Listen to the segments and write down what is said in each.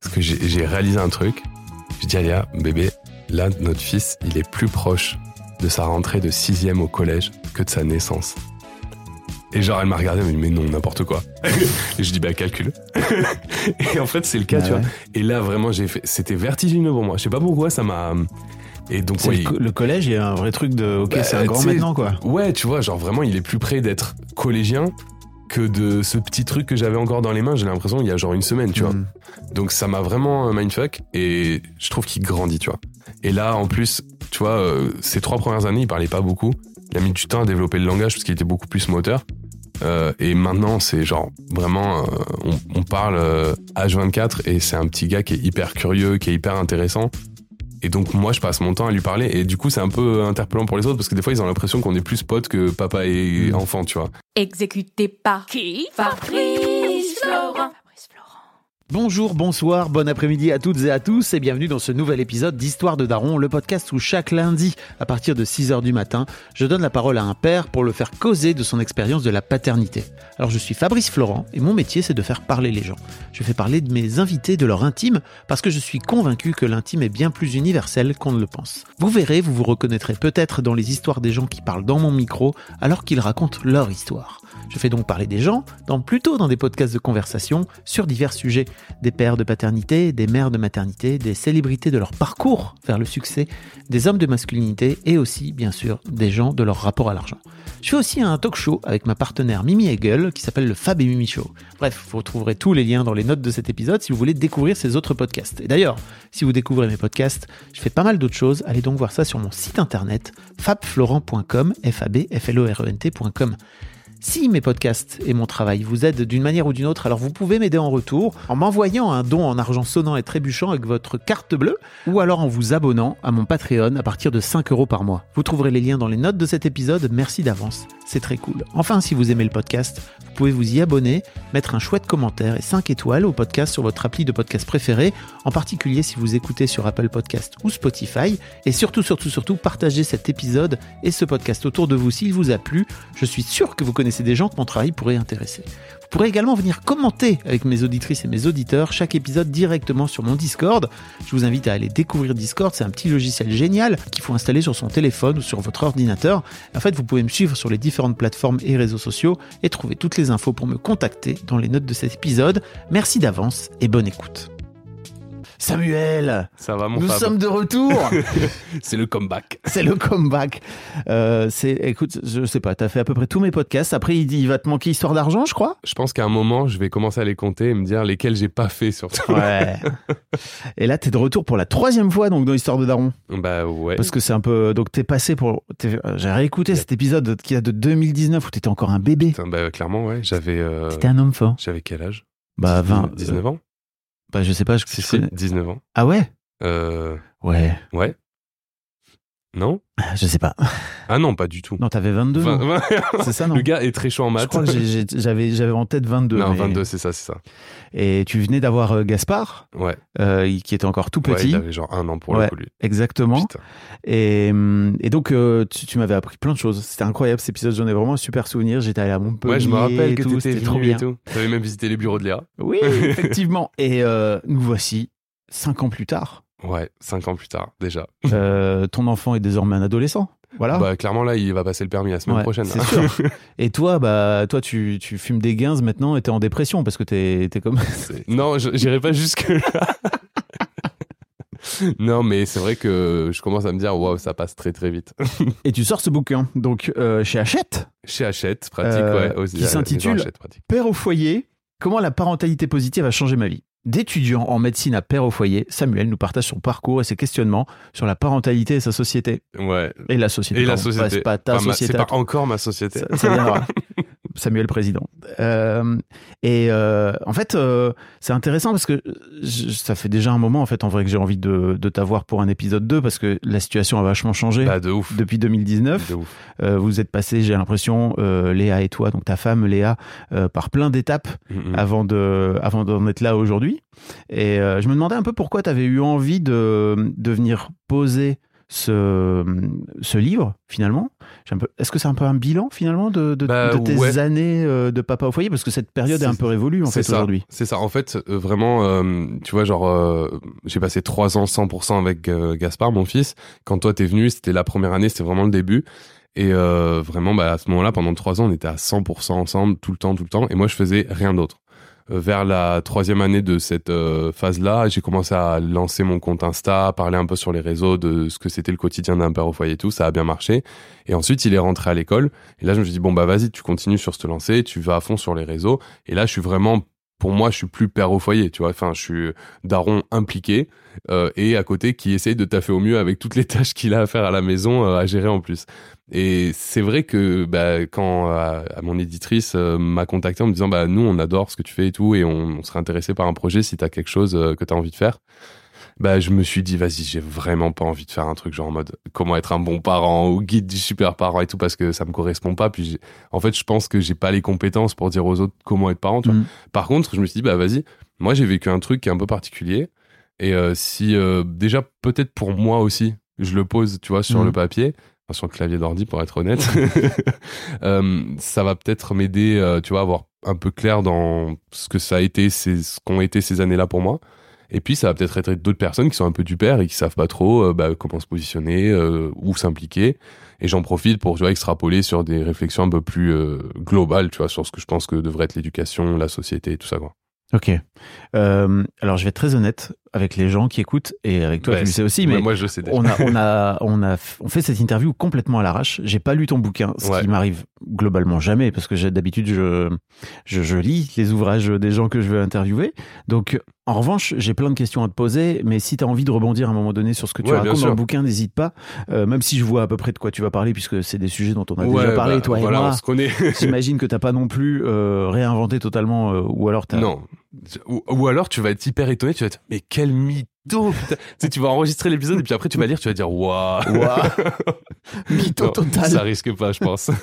Parce que j'ai réalisé un truc. Je dis à Léa, bébé, là, notre fils, il est plus proche de sa rentrée de sixième au collège que de sa naissance. Et genre, elle m'a regardé, elle m'a dit, mais non, n'importe quoi. et je dis, bah, calcule. et en fait, c'est le cas, Ah tu ouais. vois. Et là, vraiment, j'ai fait, c'était vertigineux pour moi. Je sais pas pourquoi, ça m'a. Et donc, ouais, le, co- le collège, il y a un vrai truc de ok, Bah, c'est un grand maintenant quoi. Ouais, tu vois, genre vraiment, il est plus près d'être collégien que de ce petit truc que j'avais encore dans les mains. J'ai l'impression il y a genre une semaine, tu vois. Mm. Donc ça m'a vraiment euh, mindfuck et je trouve qu'il grandit, tu vois. Et là, en plus, tu vois, euh, ces trois premières années, il parlait pas beaucoup. Il a mis du temps à développer le langage parce qu'il était beaucoup plus moteur. Euh, et maintenant, c'est genre vraiment, euh, on, on parle euh, H24 et c'est un petit gars qui est hyper curieux, qui est hyper intéressant. Et donc moi, je passe mon temps à lui parler et du coup, c'est un peu interpellant pour les autres parce que des fois, ils ont l'impression qu'on est plus potes que papa et enfant, tu vois. Exécuté par qui? Fabrice Florent. Bonjour, bonsoir, bon après-midi à toutes et à tous et bienvenue dans ce nouvel épisode d'Histoire de Daron, le podcast où chaque lundi, à partir de 6h du matin, je donne la parole à un père pour le faire causer de son expérience de la paternité. Alors je suis Fabrice Florent et mon métier c'est de faire parler les gens. Je fais parler de mes invités de leur intime parce que je suis convaincu que l'intime est bien plus universel qu'on ne le pense. Vous verrez, vous vous reconnaîtrez peut-être dans les histoires des gens qui parlent dans mon micro alors qu'ils racontent leur histoire. Je fais donc parler des gens, dans, plutôt dans des podcasts de conversation sur divers sujets, des pères de paternité, des mères de maternité, des célébrités de leur parcours vers le succès, des hommes de masculinité et aussi, bien sûr, des gens de leur rapport à l'argent. Je fais aussi un talk show avec ma partenaire Mimi Hegel qui s'appelle le Fab et Mimi Show. Bref, vous retrouverez tous les liens dans les notes de cet épisode si vous voulez découvrir ces autres podcasts. Et d'ailleurs, si vous découvrez mes podcasts, je fais pas mal d'autres choses. Allez donc voir ça sur mon site internet fabflorent.com, f. Si mes podcasts et mon travail vous aident d'une manière ou d'une autre, alors vous pouvez m'aider en retour en m'envoyant un don en argent sonnant et trébuchant avec votre carte bleue ou alors en vous abonnant à mon Patreon à partir de 5 euros par mois. Vous trouverez les liens dans les notes de cet épisode. Merci d'avance, c'est très cool. Enfin, si vous aimez le podcast, vous pouvez vous y abonner, mettre un chouette commentaire et 5 étoiles au podcast sur votre appli de podcast préféré, en particulier si vous écoutez sur Apple Podcast ou Spotify. Et surtout, surtout, surtout, partagez cet épisode et ce podcast autour de vous s'il vous a plu. Je suis sûr que vous connaissez des gens que mon travail pourrait intéresser. Vous pourrez également venir commenter avec mes auditrices et mes auditeurs chaque épisode directement sur mon Discord. Je vous invite à aller découvrir Discord, c'est un petit logiciel génial qu'il faut installer sur son téléphone ou sur votre ordinateur. En fait, vous pouvez me suivre sur les différentes plateformes et réseaux sociaux et trouver toutes les infos pour me contacter dans les notes de cet épisode. Merci d'avance et bonne écoute. Samuel, Ça va, mon nous Fab sommes de retour. C'est le comeback. C'est le comeback. Euh, c'est, écoute, je sais pas, t'as fait à peu près tous mes podcasts. Après, il, dit, il va te manquer histoire d'argent, je crois. Je pense qu'à un moment, je vais commencer à les compter et me dire lesquels j'ai pas fait surtout. Ouais. Et là, t'es de retour pour la troisième fois donc dans l'histoire de Daron, Bah ouais. parce que c'est un peu. Donc t'es passé pour. t'es- J'ai réécouté cet épisode qui a de 2019 où t'étais encore un bébé. Putain, bah clairement, ouais. J'avais. euh, T'étais un homme fort. J'avais quel âge? Bah 20. 19 ans? Bah je sais pas. Je, Si, je si, connais- 19 ans. Ah ouais? Euh. Ouais. Ouais. Non? Je sais pas. Ah non, pas du tout. Non, t'avais 22. Vingt- non? C'est ça non? Le gars est très chaud en je maths. crois que j'ai- j'ai- j'avais j'avais en tête 22. Non, mais- 22, c'est ça, c'est ça. Et tu venais d'avoir euh, Gaspard, Ouais. euh, qui était encore tout Ouais, petit. il avait genre un an pour Ouais. le coup, lui. Exactement. Putain. Et, hum, et donc, euh, tu, tu m'avais appris plein de choses. C'était incroyable cet épisode. J'en ai vraiment un super souvenir. J'étais allé à Montpellier. Ouais, je me rappelle et que tout, t'étais C'était trop venu et bien. tout. T'avais même visité les bureaux de Léa. Oui, effectivement. Et euh, nous voici cinq ans plus tard. Ouais, cinq ans plus tard, déjà. Euh, ton enfant est désormais un adolescent. Voilà. Bah clairement, là, il va passer le permis la semaine Ouais, prochaine. c'est sûr. Et toi, bah, toi, tu, tu fumes des gains maintenant et t'es en dépression parce que t'es es comme. Non, j'irai pas jusque là. non, mais c'est vrai que je commence à me dire, waouh, ça passe très très vite. Et tu sors ce bouquin, donc euh, chez Hachette, Chez Hachette, pratique, Euh, ouais. Aussi, qui maison s'intitule. Père au foyer, comment la parentalité positive a changé ma vie? D'étudiant en médecine à Père au foyer, Samuel nous partage son parcours et ses questionnements sur la parentalité et sa société. Ouais. Et la société. Et la société. Ouais, c'est pas ta Enfin, société. C'est pas encore ma société. Ça, ça viendra. Samuel Président. Euh, et euh, en fait, euh, c'est intéressant parce que je- ça fait déjà un moment, en fait, en vrai, que j'ai envie de, de t'avoir pour un épisode 2 parce que la situation a vachement changé Bah, de ouf. depuis 2019. De ouf. Euh, vous êtes passé, j'ai l'impression, Léa et toi, donc ta femme Léa, par plein d'étapes Mm, avant de avant d'en être là aujourd'hui. Et je me demandais un peu pourquoi tu avais eu envie de, de venir poser ce, ce livre, finalement. Est-ce que c'est un peu un bilan, finalement, de, de, Bah, de tes ouais. années euh, de papa au foyer? Parce que cette période est, un peu révolue, en fait, aujourd'hui. C'est ça. En fait, euh, vraiment, euh, tu vois, genre, euh, j'ai passé trois ans 100% avec euh, Gaspard, mon fils. Quand toi t'es venu, c'était la première année, c'était vraiment le début. Et vraiment, bah, à ce moment-là, pendant trois ans, on était à 100% ensemble, tout le temps, tout le temps. Et moi, je faisais rien d'autre. Euh, vers la troisième année de cette euh, phase-là, j'ai commencé à lancer mon compte Insta, parler un peu sur les réseaux de ce que c'était le quotidien d'un père au foyer et tout. Ça a bien marché. Et ensuite, il est rentré à l'école. Et là, je me suis dit, bon, bah, vas-y, tu continues sur ce lancer, tu vas à fond sur les réseaux. Et là, je suis vraiment, pour moi, je suis plus père au foyer, tu vois. Enfin, je suis daron impliqué euh, et à côté qui essaye de taffer au mieux avec toutes les tâches qu'il a à faire à la maison, euh, à gérer en plus. Et c'est vrai que bah, quand euh, mon éditrice euh, m'a contacté en me disant bah nous on adore ce que tu fais et tout et on, on serait intéressé par un projet si t'as quelque chose euh, que t'as envie de faire. Bah je me suis dit vas-y j'ai vraiment pas envie de faire un truc genre en mode comment être un bon parent ou guide du super parent et tout parce que ça me correspond pas puis en fait je pense que j'ai pas les compétences pour dire aux autres comment être parent tu vois. Mm. Par contre je me suis dit bah vas-y moi j'ai vécu un truc qui est un peu particulier et euh, si euh, déjà peut-être pour moi aussi je le pose tu vois sur Mhm. le papier enfin, sur le clavier d'ordi pour être honnête euh, ça va peut-être m'aider tu vois à avoir un peu clair dans ce que ça a été ces, ce qu'ont été ces années là pour moi et puis ça va peut-être être d'autres personnes qui sont un peu du père et qui savent pas trop euh, bah, comment se positionner euh, où s'impliquer. Et j'en profite pour tu vois extrapoler sur des réflexions un peu plus euh, globales tu vois sur ce que je pense que devrait être l'éducation la société et tout ça quoi. Ok. Euh, alors, je vais être très honnête avec les gens qui écoutent et avec toi, Ouais, tu le sais aussi, mais moi je sais déjà. on a, on a, on a, f- on fait cette interview complètement à l'arrache. J'ai pas lu ton bouquin, ce Ouais. qui m'arrive globalement jamais, parce que j'ai d'habitude je, je, je lis les ouvrages des gens que je veux interviewer. Donc, en revanche, j'ai plein de questions à te poser, mais si tu as envie de rebondir à un moment donné sur ce que tu Ouais, racontes dans le bouquin, n'hésite pas. Euh, même si je vois à peu près de quoi tu vas parler, puisque c'est des sujets dont on a déjà parlé, bah, toi voilà, et moi. on se connaît. J'imagine que t'as pas non plus euh, réinventé totalement, euh, ou alors t'as. non. Ou, ou alors tu vas être hyper étonné, tu vas être mais quel mytho tu sais, tu vas enregistrer l'épisode et puis après tu vas lire, tu vas dire waouh. Mytho Non, total. Ça risque pas, je pense.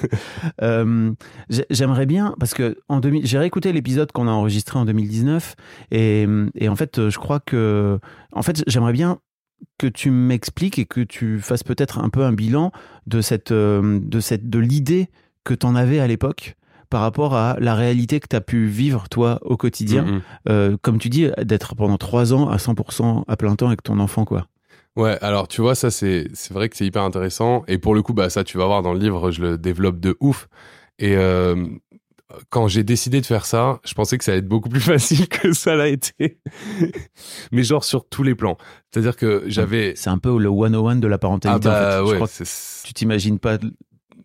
Euh, j'ai- J'aimerais bien, parce que en 2000 j'ai réécouté l'épisode qu'on a enregistré en 2019, et, et en fait, je crois que. En fait, j'aimerais bien que tu m'expliques et que tu fasses peut-être un peu un bilan de cette, euh, de cette, de l'idée que tu en avais à l'époque par rapport à la réalité que tu as pu vivre toi au quotidien, Mm, mm. Euh, comme tu dis, d'être pendant trois ans à 100% à plein temps avec ton enfant, quoi. Ouais, alors tu vois, ça c'est vrai que c'est hyper intéressant. Et pour le coup, bah ça tu vas voir dans le livre, je le développe de ouf. Et euh, quand j'ai décidé de faire ça, je pensais que ça allait être beaucoup plus facile que ça l'a été. Mais genre sur tous les plans. C'est-à-dire que j'avais... C'est un peu le 101 de la Ah parentalité, en bah. Je ouais, crois que c'est- tu t'imagines pas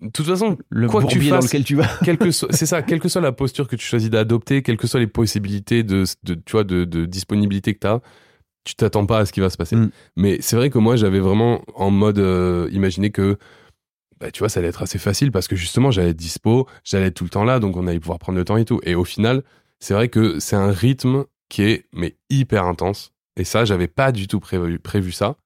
de toute façon, le Quoi que tu bourbier dans fasses- lequel tu vas. c'est ça, quelle que soit la posture que tu choisis d'adopter, quelles que soient les possibilités de, de tu vois, de, de disponibilité que tu as, tu t'attends pas à ce qui va se passer. Mm. Mais c'est vrai que moi, j'avais vraiment en mode euh, imaginé que, bah, tu vois, ça allait être assez facile parce que justement, j'allais être dispo, j'allais être tout le temps là, donc on allait pouvoir prendre le temps et tout. Et au final, c'est vrai que c'est un rythme qui est, mais hyper intense. Et ça, j'avais pas du tout prévu, prévu ça.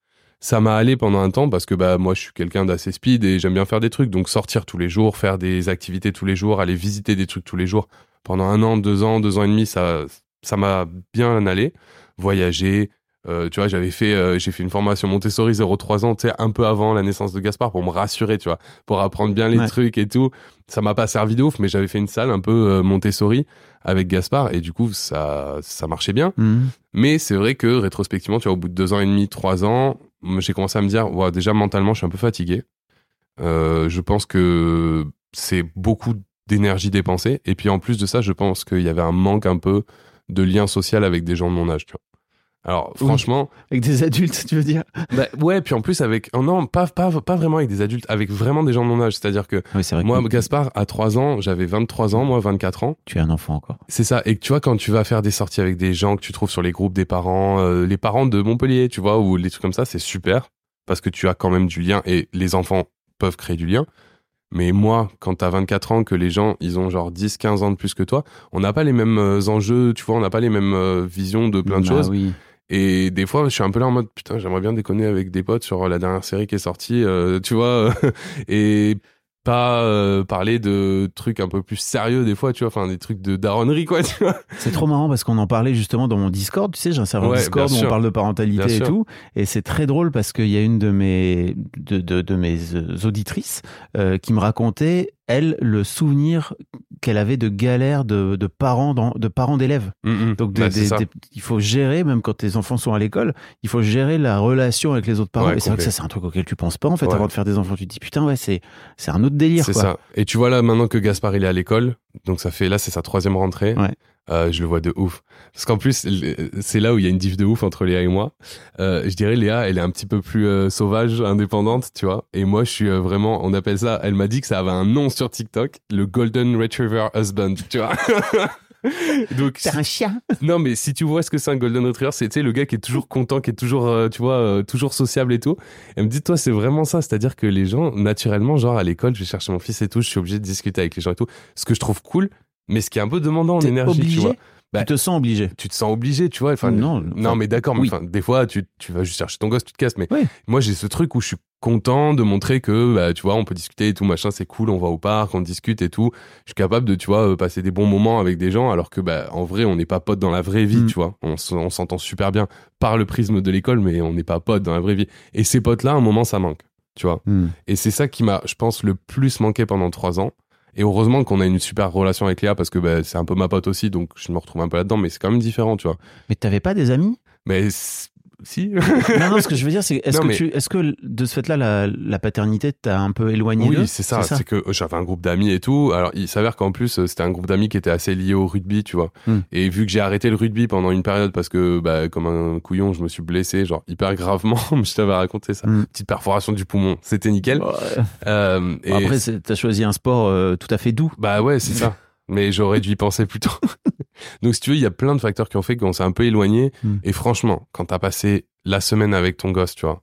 Ça m'a allé pendant un temps parce que bah moi je suis quelqu'un d'assez speed et j'aime bien faire des trucs donc sortir tous les jours, faire des activités tous les jours, aller visiter des trucs tous les jours pendant un an, deux ans, deux ans et demi ça ça m'a bien allé. Voyager, euh, tu vois j'avais fait euh, j'ai fait une formation Montessori 0-3 ans tu sais un peu avant la naissance de Gaspard pour me rassurer tu vois pour apprendre bien les Ouais. trucs et tout. Ça m'a pas servi de ouf mais j'avais fait une salle un peu euh, Montessori avec Gaspard et du coup ça ça marchait bien. Mhm. Mais c'est vrai que rétrospectivement, tu vois, au bout de deux ans et demi, trois ans, j'ai commencé à me dire, déjà mentalement, je suis un peu fatigué. Euh, je pense que c'est beaucoup d'énergie dépensée. Et puis en plus de ça, je pense qu'il y avait un manque un peu de lien social avec des gens de mon âge. Alors Oui. franchement, Avec des adultes, tu veux dire bah, ouais, puis en plus avec, oh non, pas, pas, pas vraiment avec des adultes, avec vraiment des gens de mon âge. C'est-à-dire que Oui, c'est vrai moi, que Gaspard, à 3 ans, j'avais 23 ans, moi 24 ans. tu es un enfant encore. C'est ça. Et que tu vois, quand tu vas faire des sorties avec des gens que tu trouves sur les groupes des parents, euh, les parents de Montpellier, tu vois, ou les trucs comme ça, c'est super. Parce que tu as quand même du lien et les enfants peuvent créer du lien. Mais moi, quand t'as 24 ans, que les gens, ils ont genre 10, 15 ans de plus que toi, on n'a pas les mêmes euh, enjeux, tu vois, on n'a pas les mêmes euh, visions de plein de Bah choses. oui. Et des fois, je suis un peu là en mode, putain, j'aimerais bien déconner avec des potes sur la dernière série qui est sortie, euh, tu vois, et pas euh, parler de trucs un peu plus sérieux des fois, tu vois, enfin des trucs de daronnerie, quoi, tu vois. C'est trop marrant parce qu'on en parlait justement dans mon Discord. Tu sais, j'ai un serveur Ouais, Discord où on parle de parentalité Bien et sûr. tout. Et c'est très drôle parce qu'il y a une de mes, de, de, de mes euh, auditrices euh, qui me racontait, elle, le souvenir qu'elle avait de galères de, de parents de parents d'élèves. Donc, des- Bah, des- ça. des- il faut gérer, même quand tes enfants sont à l'école, il faut gérer la relation avec les autres parents. Ouais, et c'est vrai que ça, c'est un truc auquel tu penses pas, en fait, Ouais. avant de faire des enfants. Tu te dis, putain, ouais, c'est, c'est un autre délire, C'est ça. Et tu vois là maintenant que Gaspard il est à l'école, donc ça fait là c'est sa troisième rentrée. Ouais. Euh, je le vois de ouf. Parce qu'en plus c'est là où il y a une diff de ouf entre Léa et moi. Euh, je dirais Léa elle est un petit peu plus euh, sauvage, indépendante, tu vois. Et moi je suis vraiment, on appelle ça. Elle m'a dit que ça avait un nom sur TikTok, le Golden Retriever Husband, tu vois. donc C'est un chien. non, mais si tu vois ce que c'est un Golden Retriever, c'est le gars qui est toujours content, qui est toujours, euh, tu vois, euh, toujours sociable et tout. Elle me dit, toi, c'est vraiment ça. C'est-à-dire que les gens, naturellement, genre à l'école, je vais chercher mon fils et tout, je suis obligé de discuter avec les gens et tout. Ce que je trouve cool, mais ce qui est un peu demandant en énergie, obligé. tu vois. Bah, tu te sens obligé. Tu te sens obligé, tu vois. Enfin, Non, non, enfin, mais d'accord, mais oui. enfin, des fois, tu, tu vas juste chercher ton gosse, tu te casses. Mais Oui. moi, j'ai ce truc où je suis content de montrer que, bah, tu vois, on peut discuter et tout, machin, c'est cool, on va au parc, on discute et tout. Je suis capable de, tu vois, euh, passer des bons moments avec des gens, alors que, bah, en vrai, on n'est pas potes dans la vraie vie, Mm. tu vois. On, s'entend super bien par le prisme de l'école, mais on n'est pas potes dans la vraie vie. Et ces potes-là, à un moment, ça manque, tu vois. Hmm. Et c'est ça qui m'a, je pense, le plus manqué pendant trois ans. Et heureusement qu'on a une super relation avec Léa parce que bah, c'est un peu ma pote aussi, donc je me retrouve un peu là-dedans, mais c'est quand même différent, tu vois. Mais t'avais pas des amis? Mais si. non, non, ce que je veux dire, c'est est-ce que, mais- tu, est-ce que de ce fait-là, la, la paternité t'a un peu éloigné oui, c'est ça. C'est que euh, j'avais un groupe d'amis et tout. Alors, il s'avère qu'en plus, euh, c'était un groupe d'amis qui était assez lié au rugby, tu vois. Hmm. Et vu que j'ai arrêté le rugby pendant une période parce que, bah, comme un couillon, je me suis blessé, genre hyper gravement. je t'avais raconté ça. Hmm. Petite perforation du poumon. C'était nickel. Ouais. Euh, et Après, t'as choisi un sport euh, tout à fait doux. Bah ouais, c'est ça. Mais j'aurais dû y penser plus tôt. Donc si tu veux, il y a plein de facteurs qui ont fait qu'on s'est un peu éloigné. Hmm. Et franchement, quand t'as passé la semaine avec ton gosse, tu vois,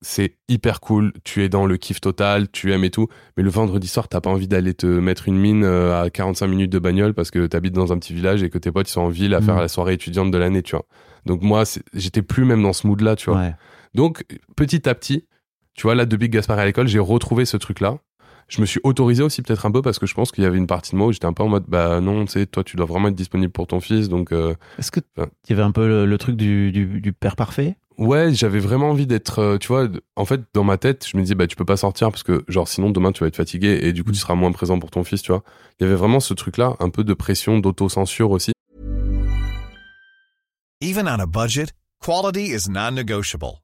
c'est hyper cool. Tu es dans le kiff total, tu aimes et tout. Mais le vendredi soir, t'as pas envie d'aller te mettre une mine euh, à 45 minutes de bagnole parce que t'habites dans un petit village et que tes potes ils sont en ville à Hmm. faire la soirée étudiante de l'année, tu vois. Donc moi, j'étais plus même dans ce mood-là, tu vois. Ouais. Donc, petit à petit, tu vois, là, depuis que Gaspard est à l'école, j'ai retrouvé ce truc-là. Je me suis autorisé aussi peut-être un peu parce que je pense qu'il y avait une partie de moi où j'étais un peu en mode, bah non, tu sais, toi, tu dois vraiment être disponible pour ton fils. Donc, euh, Est-ce que il y avait un peu le, le truc du, du, du père parfait? Ouais, j'avais vraiment envie d'être, euh, tu vois, en fait, dans ma tête, je me disais, bah tu peux pas sortir parce que, genre, sinon, demain, tu vas être fatigué et du coup, tu seras moins présent pour ton fils, tu vois. Il y avait vraiment ce truc-là, un peu de pression, d'autocensure aussi. Even on a budget, quality is non-negotiable.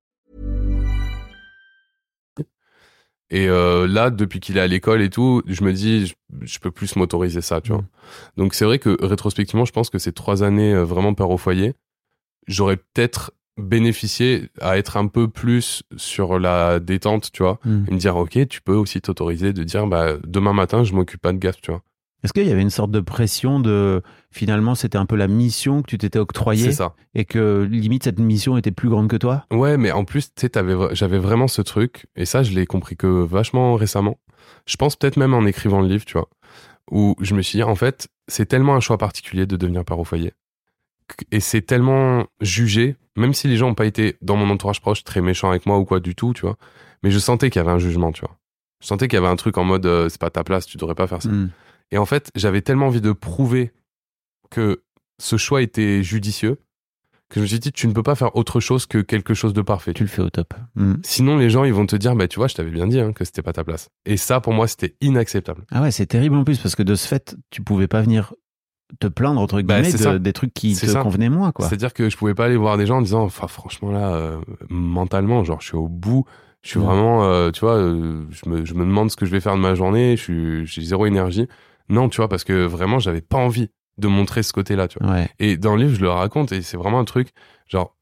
Et euh, là, depuis qu'il est à l'école et tout, je me dis, je, je peux plus m'autoriser ça, tu vois. Donc c'est vrai que rétrospectivement, je pense que ces trois années euh, vraiment père au foyer, j'aurais peut-être bénéficié à être un peu plus sur la détente, tu vois, Hmm. et me dire, ok, tu peux aussi t'autoriser de dire, bah demain matin, je m'occupe pas de gaffe, tu vois. Est-ce qu'il y avait une sorte de pression de finalement c'était un peu la mission que tu t'étais octroyée ça. et que limite cette mission était plus grande que toi? Ouais, mais en plus, tu sais, j'avais vraiment ce truc, et ça, je l'ai compris que vachement récemment. Je pense peut-être même en écrivant le livre, tu vois, où je me suis dit, en fait, c'est tellement un choix particulier de devenir père au foyer. Et c'est tellement jugé, même si les gens n'ont pas été, dans mon entourage proche, très méchants avec moi ou quoi du tout, tu vois. Mais je sentais qu'il y avait un jugement, tu vois. Je sentais qu'il y avait un truc en mode, euh, c'est pas ta place, tu devrais pas faire ça. Hmm. Et en fait, j'avais tellement envie de prouver que ce choix était judicieux que je me suis dit, tu ne peux pas faire autre chose que quelque chose de parfait. Tu le fais au top. Mm. Sinon, les gens, ils vont te dire, bah, tu vois, je t'avais bien dit hein, que c'était pas ta place. Et ça, pour moi, c'était inacceptable. Ah ouais, c'est terrible en plus parce que de ce fait, tu pouvais pas venir te plaindre entre Bah, guillemets de- ça. des trucs qui te ça. convenaient moins quoi. C'est-à-dire que je pouvais pas aller voir des gens en disant, enfin, franchement, là, euh, mentalement, genre, je suis au bout. Je suis Mm. vraiment, euh, tu vois, euh, je, me, je me demande ce que je vais faire de ma journée. Je suis, j'ai zéro énergie. Non, tu vois, parce que vraiment, j'avais pas envie de montrer ce côté-là, tu vois. Ouais. Et dans le livre, je le raconte et c'est vraiment un truc, genre,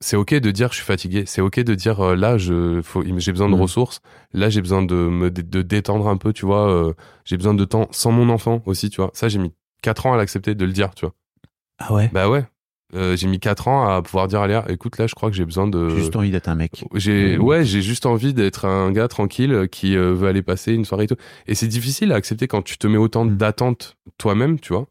c'est ok de dire je suis fatigué, c'est ok de dire euh, là je faut j'ai besoin de Mm. ressources, là j'ai besoin de me de détendre un peu, tu vois, euh, j'ai besoin de temps sans mon enfant aussi, tu vois. Ça j'ai mis 4 ans à l'accepter de le dire, tu vois. Ah ouais? Bah ouais. Euh, j'ai mis 4 ans à pouvoir dire à Léa, écoute là, je crois que j'ai besoin de J'ai juste envie d'être un mec. j'ai ouais, j'ai juste envie d'être un gars tranquille euh, qui euh, veut aller passer une soirée et tout. Et c'est difficile à accepter quand tu te mets autant Mm. d'attentes toi-même, tu vois.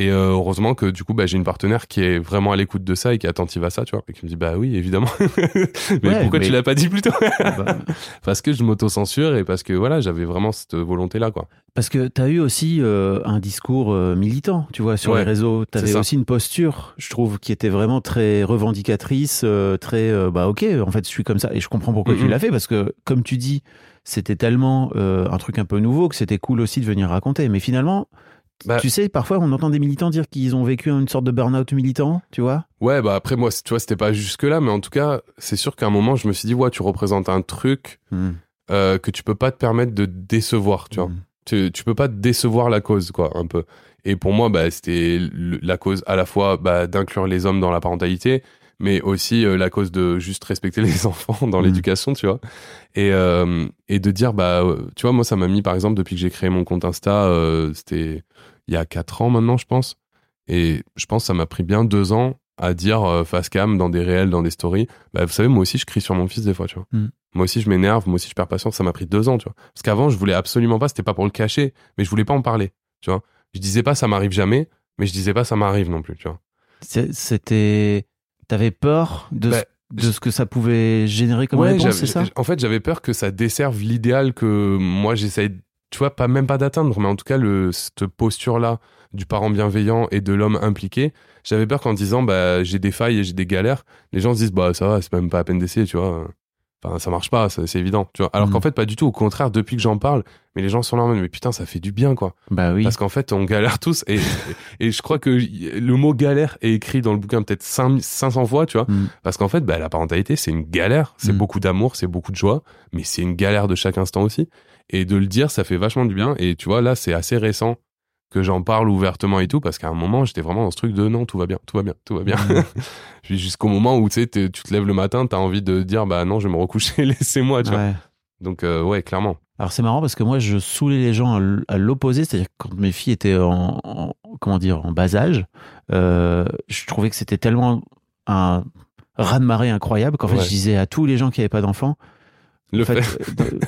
Et euh, heureusement que du coup, bah, j'ai une partenaire qui est vraiment à l'écoute de ça et qui est attentive à ça, tu vois, et qui me dit bah oui, évidemment. mais Ouais, pourquoi mais- tu l'as pas dit plus tôt Ah bah, Parce que je m'auto-censure et parce que voilà, j'avais vraiment cette volonté-là, quoi. Parce que tu as eu aussi euh, un discours euh, militant, tu vois, sur Ouais, les réseaux. Tu avais aussi une posture, je trouve, qui était vraiment très revendicatrice, euh, très, bah ok, en fait, je suis comme ça. Et je comprends pourquoi tu Mhm. l'as fait, parce que, comme tu dis, c'était tellement un truc un peu nouveau que c'était cool aussi de venir raconter. Mais finalement, Bah- tu sais, parfois, on entend des militants dire qu'ils ont vécu une sorte de burn-out militant, tu vois? Ouais, bah après moi, tu vois, c'était pas jusque là, mais en tout cas, c'est sûr qu'à un moment, je me suis dit ouais, tu représentes un truc Mm. euh, que tu peux pas te permettre de décevoir, tu vois. Mm. tu, tu peux pas décevoir la cause, quoi, un peu. Et pour moi, bah, c'était la cause à la fois bah, d'inclure les hommes dans la parentalité, mais aussi euh, la cause de juste respecter les enfants dans Mhm. l'éducation, tu vois. Et, euh, et de dire, bah, tu vois, moi, ça m'a mis, par exemple, depuis que j'ai créé mon compte Insta, euh, c'était il y a quatre ans maintenant, je pense. Et je pense que ça m'a pris bien deux ans à dire euh, face cam dans des réels, dans des stories. Bah, vous savez, moi aussi, je crie sur mon fils des fois, tu vois. Mhm. Moi aussi, je m'énerve, moi aussi, je perds patience. Ça m'a pris deux ans, tu vois. Parce qu'avant, je voulais absolument pas, c'était pas pour le cacher, mais je voulais pas en parler, tu vois. Je disais pas ça m'arrive jamais, mais je disais pas ça m'arrive non plus, tu vois. C'était. T'avais peur de, Bah, ce, de ce que ça pouvait générer comme Ouais, réponse, c'est ça? En fait, j'avais peur que ça desserve l'idéal que moi j'essaye, tu vois, pas même pas d'atteindre, mais en tout cas le cette posture-là du parent bienveillant et de l'homme impliqué. J'avais peur qu'en disant bah j'ai des failles et j'ai des galères, les gens se disent bah ça va, c'est même pas à peine d'essayer, tu vois. Enfin, ça marche pas, ça- c'est évident, tu vois. Alors Mhm. qu'en fait, pas du tout. Au contraire, depuis que j'en parle, mais les gens sont là en mode, mais putain, ça fait du bien, quoi. Bah oui. Parce qu'en fait, on galère tous. Et, et je crois que le mot galère est écrit dans le bouquin peut-être 5 500 fois, tu vois. Mm. Parce qu'en fait, bah, la parentalité, c'est une galère. C'est Mm. beaucoup d'amour, c'est beaucoup de joie, mais c'est une galère de chaque instant aussi. Et de le dire, ça fait vachement du bien. Et tu vois, là, c'est assez récent que j'en parle ouvertement et tout, parce qu'à un moment, j'étais vraiment dans ce truc de non, tout va bien, tout va bien, tout va bien. Puis Jusqu'au moment où tu tu te lèves le matin, t'as envie de dire, bah non, je vais me recoucher, laissez-moi, tu vois. Donc, euh, ouais, clairement. Alors c'est marrant parce que moi je saoulais les gens à l'opposé, c'est-à-dire que quand mes filles étaient en, en- comment dire en bas âge, euh, je trouvais que c'était tellement un raz-de-marée incroyable qu'en fait Ouais. je disais à tous les gens qui n'avaient pas d'enfants, Le en fait, fait. euh, de-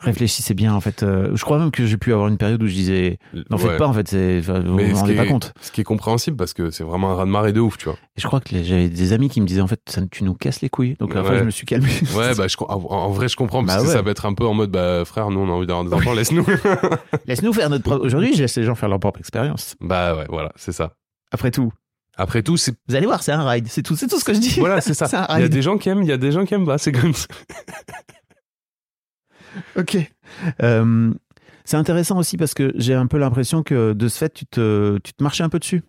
réfléchissez bien en fait. euh, je crois même que j'ai pu avoir une période où je disais n'en Ouais. faites pas en fait, vous vous rendez pas est- compte. Ce qui est compréhensible parce que c'est vraiment un raz-de-marée de ouf, tu vois. Et je crois que j'avais des amis qui me disaient en fait ça, tu nous casses les couilles. Donc après Ouais. je me suis calmé. Ouais, bah, je, en, en vrai, je comprends parce Bah que ouais. ça peut être un peu en mode, bah, frère, nous, on a envie d'avoir des enfants, laisse-nous. Laisse-nous faire notre propre. Aujourd'hui je laisse les gens faire leur propre expérience. bah, ouais, voilà, c'est ça. Après tout, Après tout, c'est, vous allez voir c'est un ride, c'est tout, c'est tout ce que je dis. voilà, c'est ça. Il y a des gens qui aiment, il y a des gens qui aiment pas, c'est comme ça. Ok. Euh, c'est intéressant aussi parce que j'ai un peu l'impression que de ce fait, tu te, tu te marchais un peu dessus.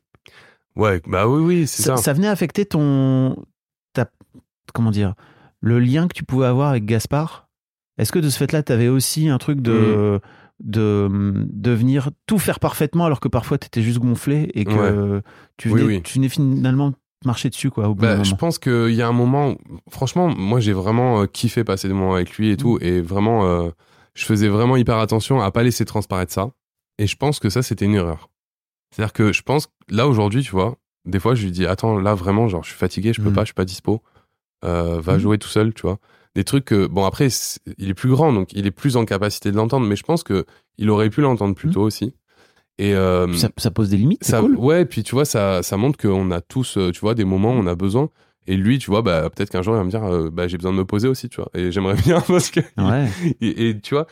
Ouais, bah oui, oui, c'est Ça, ça. ça venait affecter ton. Ta, comment dire Le lien que tu pouvais avoir avec Gaspard? Est-ce que de ce fait-là, tu avais aussi un truc Mm. de. De, de venir tout faire parfaitement alors que parfois tu étais juste gonflé et que tu, venais, oui. tu venais finalement marcher dessus quoi, au Bah, je pense qu'il y a un moment, où- franchement, moi j'ai vraiment euh, kiffé passer des moments avec lui et Mm. tout, et vraiment, euh, je faisais vraiment hyper attention à pas laisser transparaître ça, et je pense que ça c'était une erreur. C'est-à-dire que je pense, là aujourd'hui, tu vois, des fois je lui dis, attends, là vraiment, genre je suis fatigué, je peux Mm. pas, je suis pas dispo, euh, va Mm. jouer tout seul, tu vois. Des trucs que, bon après, il est plus grand, donc il est plus en capacité de l'entendre, mais je pense que il aurait pu l'entendre plus Mm. tôt aussi. Et euh, ça, ça pose des limites, ça, cool. ouais, puis tu vois, ça, ça montre qu'on a tous, euh, tu vois, des moments où on a besoin. Et lui, tu vois, bah, peut-être qu'un jour, il va me dire, euh, bah, j'ai besoin de me poser aussi, tu vois. Et j'aimerais bien parce que. Ouais. Et, et tu vois,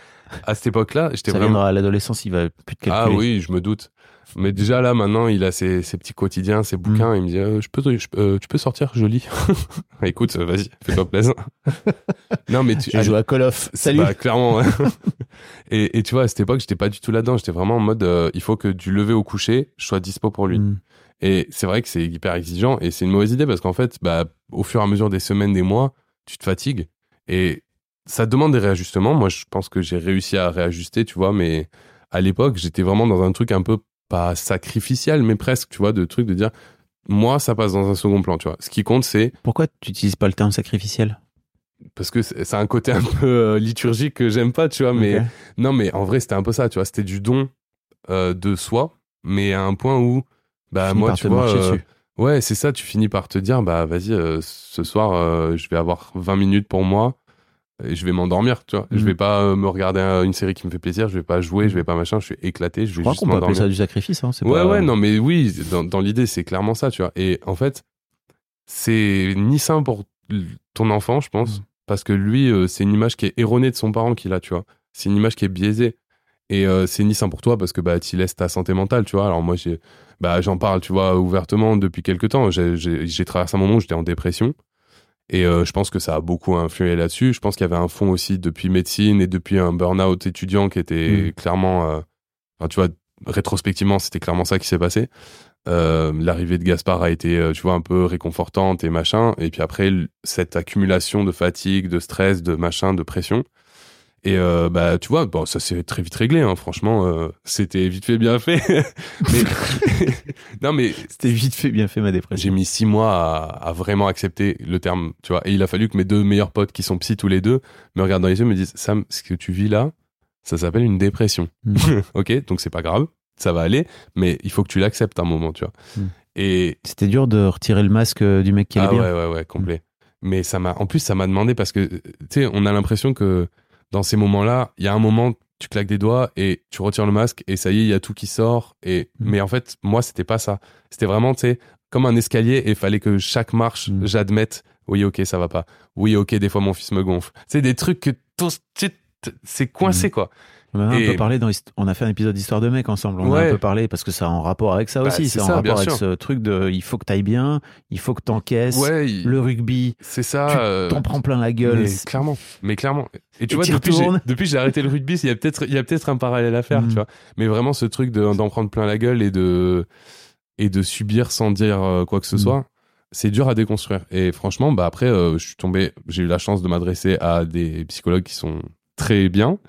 à cette époque-là, j'étais Ça vraiment. à l'adolescence, il va plus te calculer. Ah oui, je me doute. Mais déjà là, maintenant, il a ses, ses petits quotidiens, ses Mm. bouquins. Il me dit, euh, je peux, je- euh, tu peux sortir, je lis. Écoute, vas-y, fais-toi plaisir. non, mais tu. J'ai joué à Call of. Salut. Bah, clairement. ouais. et, et tu vois, à cette époque, j'étais pas du tout là-dedans. J'étais vraiment en mode, euh, il faut que du lever au coucher, je sois dispo pour lui. Mm. Et c'est vrai que c'est hyper exigeant et c'est une mauvaise idée parce qu'en fait, bah, au fur et à mesure des semaines, des mois, tu te fatigues et ça demande des réajustements. Moi, je pense que j'ai réussi à réajuster, tu vois, mais à l'époque, j'étais vraiment dans un truc un peu pas sacrificiel, mais presque, tu vois, de truc de dire, moi, ça passe dans un second plan, tu vois. Ce qui compte, c'est Pourquoi tu n'utilises pas le terme sacrificiel? Parce que c'est un côté un peu euh, liturgique que j'aime pas, tu vois, mais non, mais en vrai, c'était un peu ça, tu vois. C'était du don euh, de soi, mais à un point où, bah, moi, tu vois, euh, ouais, c'est ça, tu finis par te dire, bah, vas-y, euh, ce soir, euh, je vais avoir 20 minutes pour moi et je vais m'endormir, tu vois. Je Mhm. vais pas euh, me regarder une série qui me fait plaisir, je vais pas jouer, je vais pas machin, je suis éclaté, je Je vais crois juste qu'on peut appeler ça du sacrifice. Hein, Ouais, pas- ouais, non, mais oui, dans, dans l'idée, c'est clairement ça, tu vois. Et en fait, c'est ni sain pour ton enfant, je pense, Mm. parce que lui, c'est une image qui est erronée de son parent qu'il a, tu vois. C'est une image qui est biaisée. Et euh, c'est ni sain pour toi parce que bah, tu laisses ta santé mentale, tu vois. Alors moi, j'ai, bah, j'en parle, tu vois, ouvertement depuis quelques temps. J'ai, traversé un moment où j'étais en dépression. Et euh, je pense que ça a beaucoup influé là-dessus. Je pense qu'il y avait un fond aussi depuis médecine et depuis un burn-out étudiant qui était Mm. clairement, euh, enfin, tu vois, rétrospectivement, c'était clairement ça qui s'est passé. Euh, L'arrivée de Gaspard a été, tu vois, un peu réconfortante et machin. Et puis après, cette accumulation de fatigue, de stress, de machin, de pression. Et euh, bah, tu vois, bon, ça s'est très vite réglé. Hein, franchement, euh, c'était vite fait, bien fait. mais non, mais C'était vite fait, bien fait ma j'ai dépression. mis six mois à, à vraiment accepter le terme, tu vois. Et il a fallu que mes deux meilleurs potes, qui sont psy tous les deux, me regardent dans les yeux et me disent Sam, ce que tu vis là, ça s'appelle une dépression. Mm. ok, donc c'est pas grave, ça va aller, mais il faut que tu l'acceptes un moment, tu vois. Mm. Et C'était dur de retirer le masque euh, du mec qui allait ah bien. ouais, ouais, ouais, complet. Mais ça m'a, en plus, ça m'a demandé parce que, tu sais, on a l'impression que dans ces moments-là, il y a un moment, tu claques des doigts et tu retires le masque et ça y est, il y a tout qui sort. Et, Mm. mais en fait, moi, c'était pas ça. C'était vraiment, tu sais, comme un escalier et il fallait que chaque marche, Mm. j'admette, oui, ok, ça va pas. Oui, ok, des fois, mon fils me gonfle. C'est des trucs que c'est coincé, quoi. On a un peu parlé dans Hist- on a fait un épisode d'histoire de mec ensemble. On a Ouais. un peu parlé parce que ça a en rapport avec ça Bah, aussi. c'est en ça, rapport avec sûr. ce truc de il faut que t'ailles bien, il faut que t'encaisses. Ouais, il- Le rugby, c'est ça. tu euh, t'en prends plein la gueule. Mais clairement, mais clairement. Et tu Et vois, depuis j'ai, arrêté le rugby, il y a peut-être, a peut-être un parallèle à faire, Mm. tu vois. Mais vraiment, ce truc de, d'en prendre plein la gueule et de, et de subir sans dire euh, quoi que ce Mm. soit, c'est dur à déconstruire. Et franchement, bah après, euh, je suis tombé, j'ai eu la chance de m'adresser à des psychologues qui sont très bien.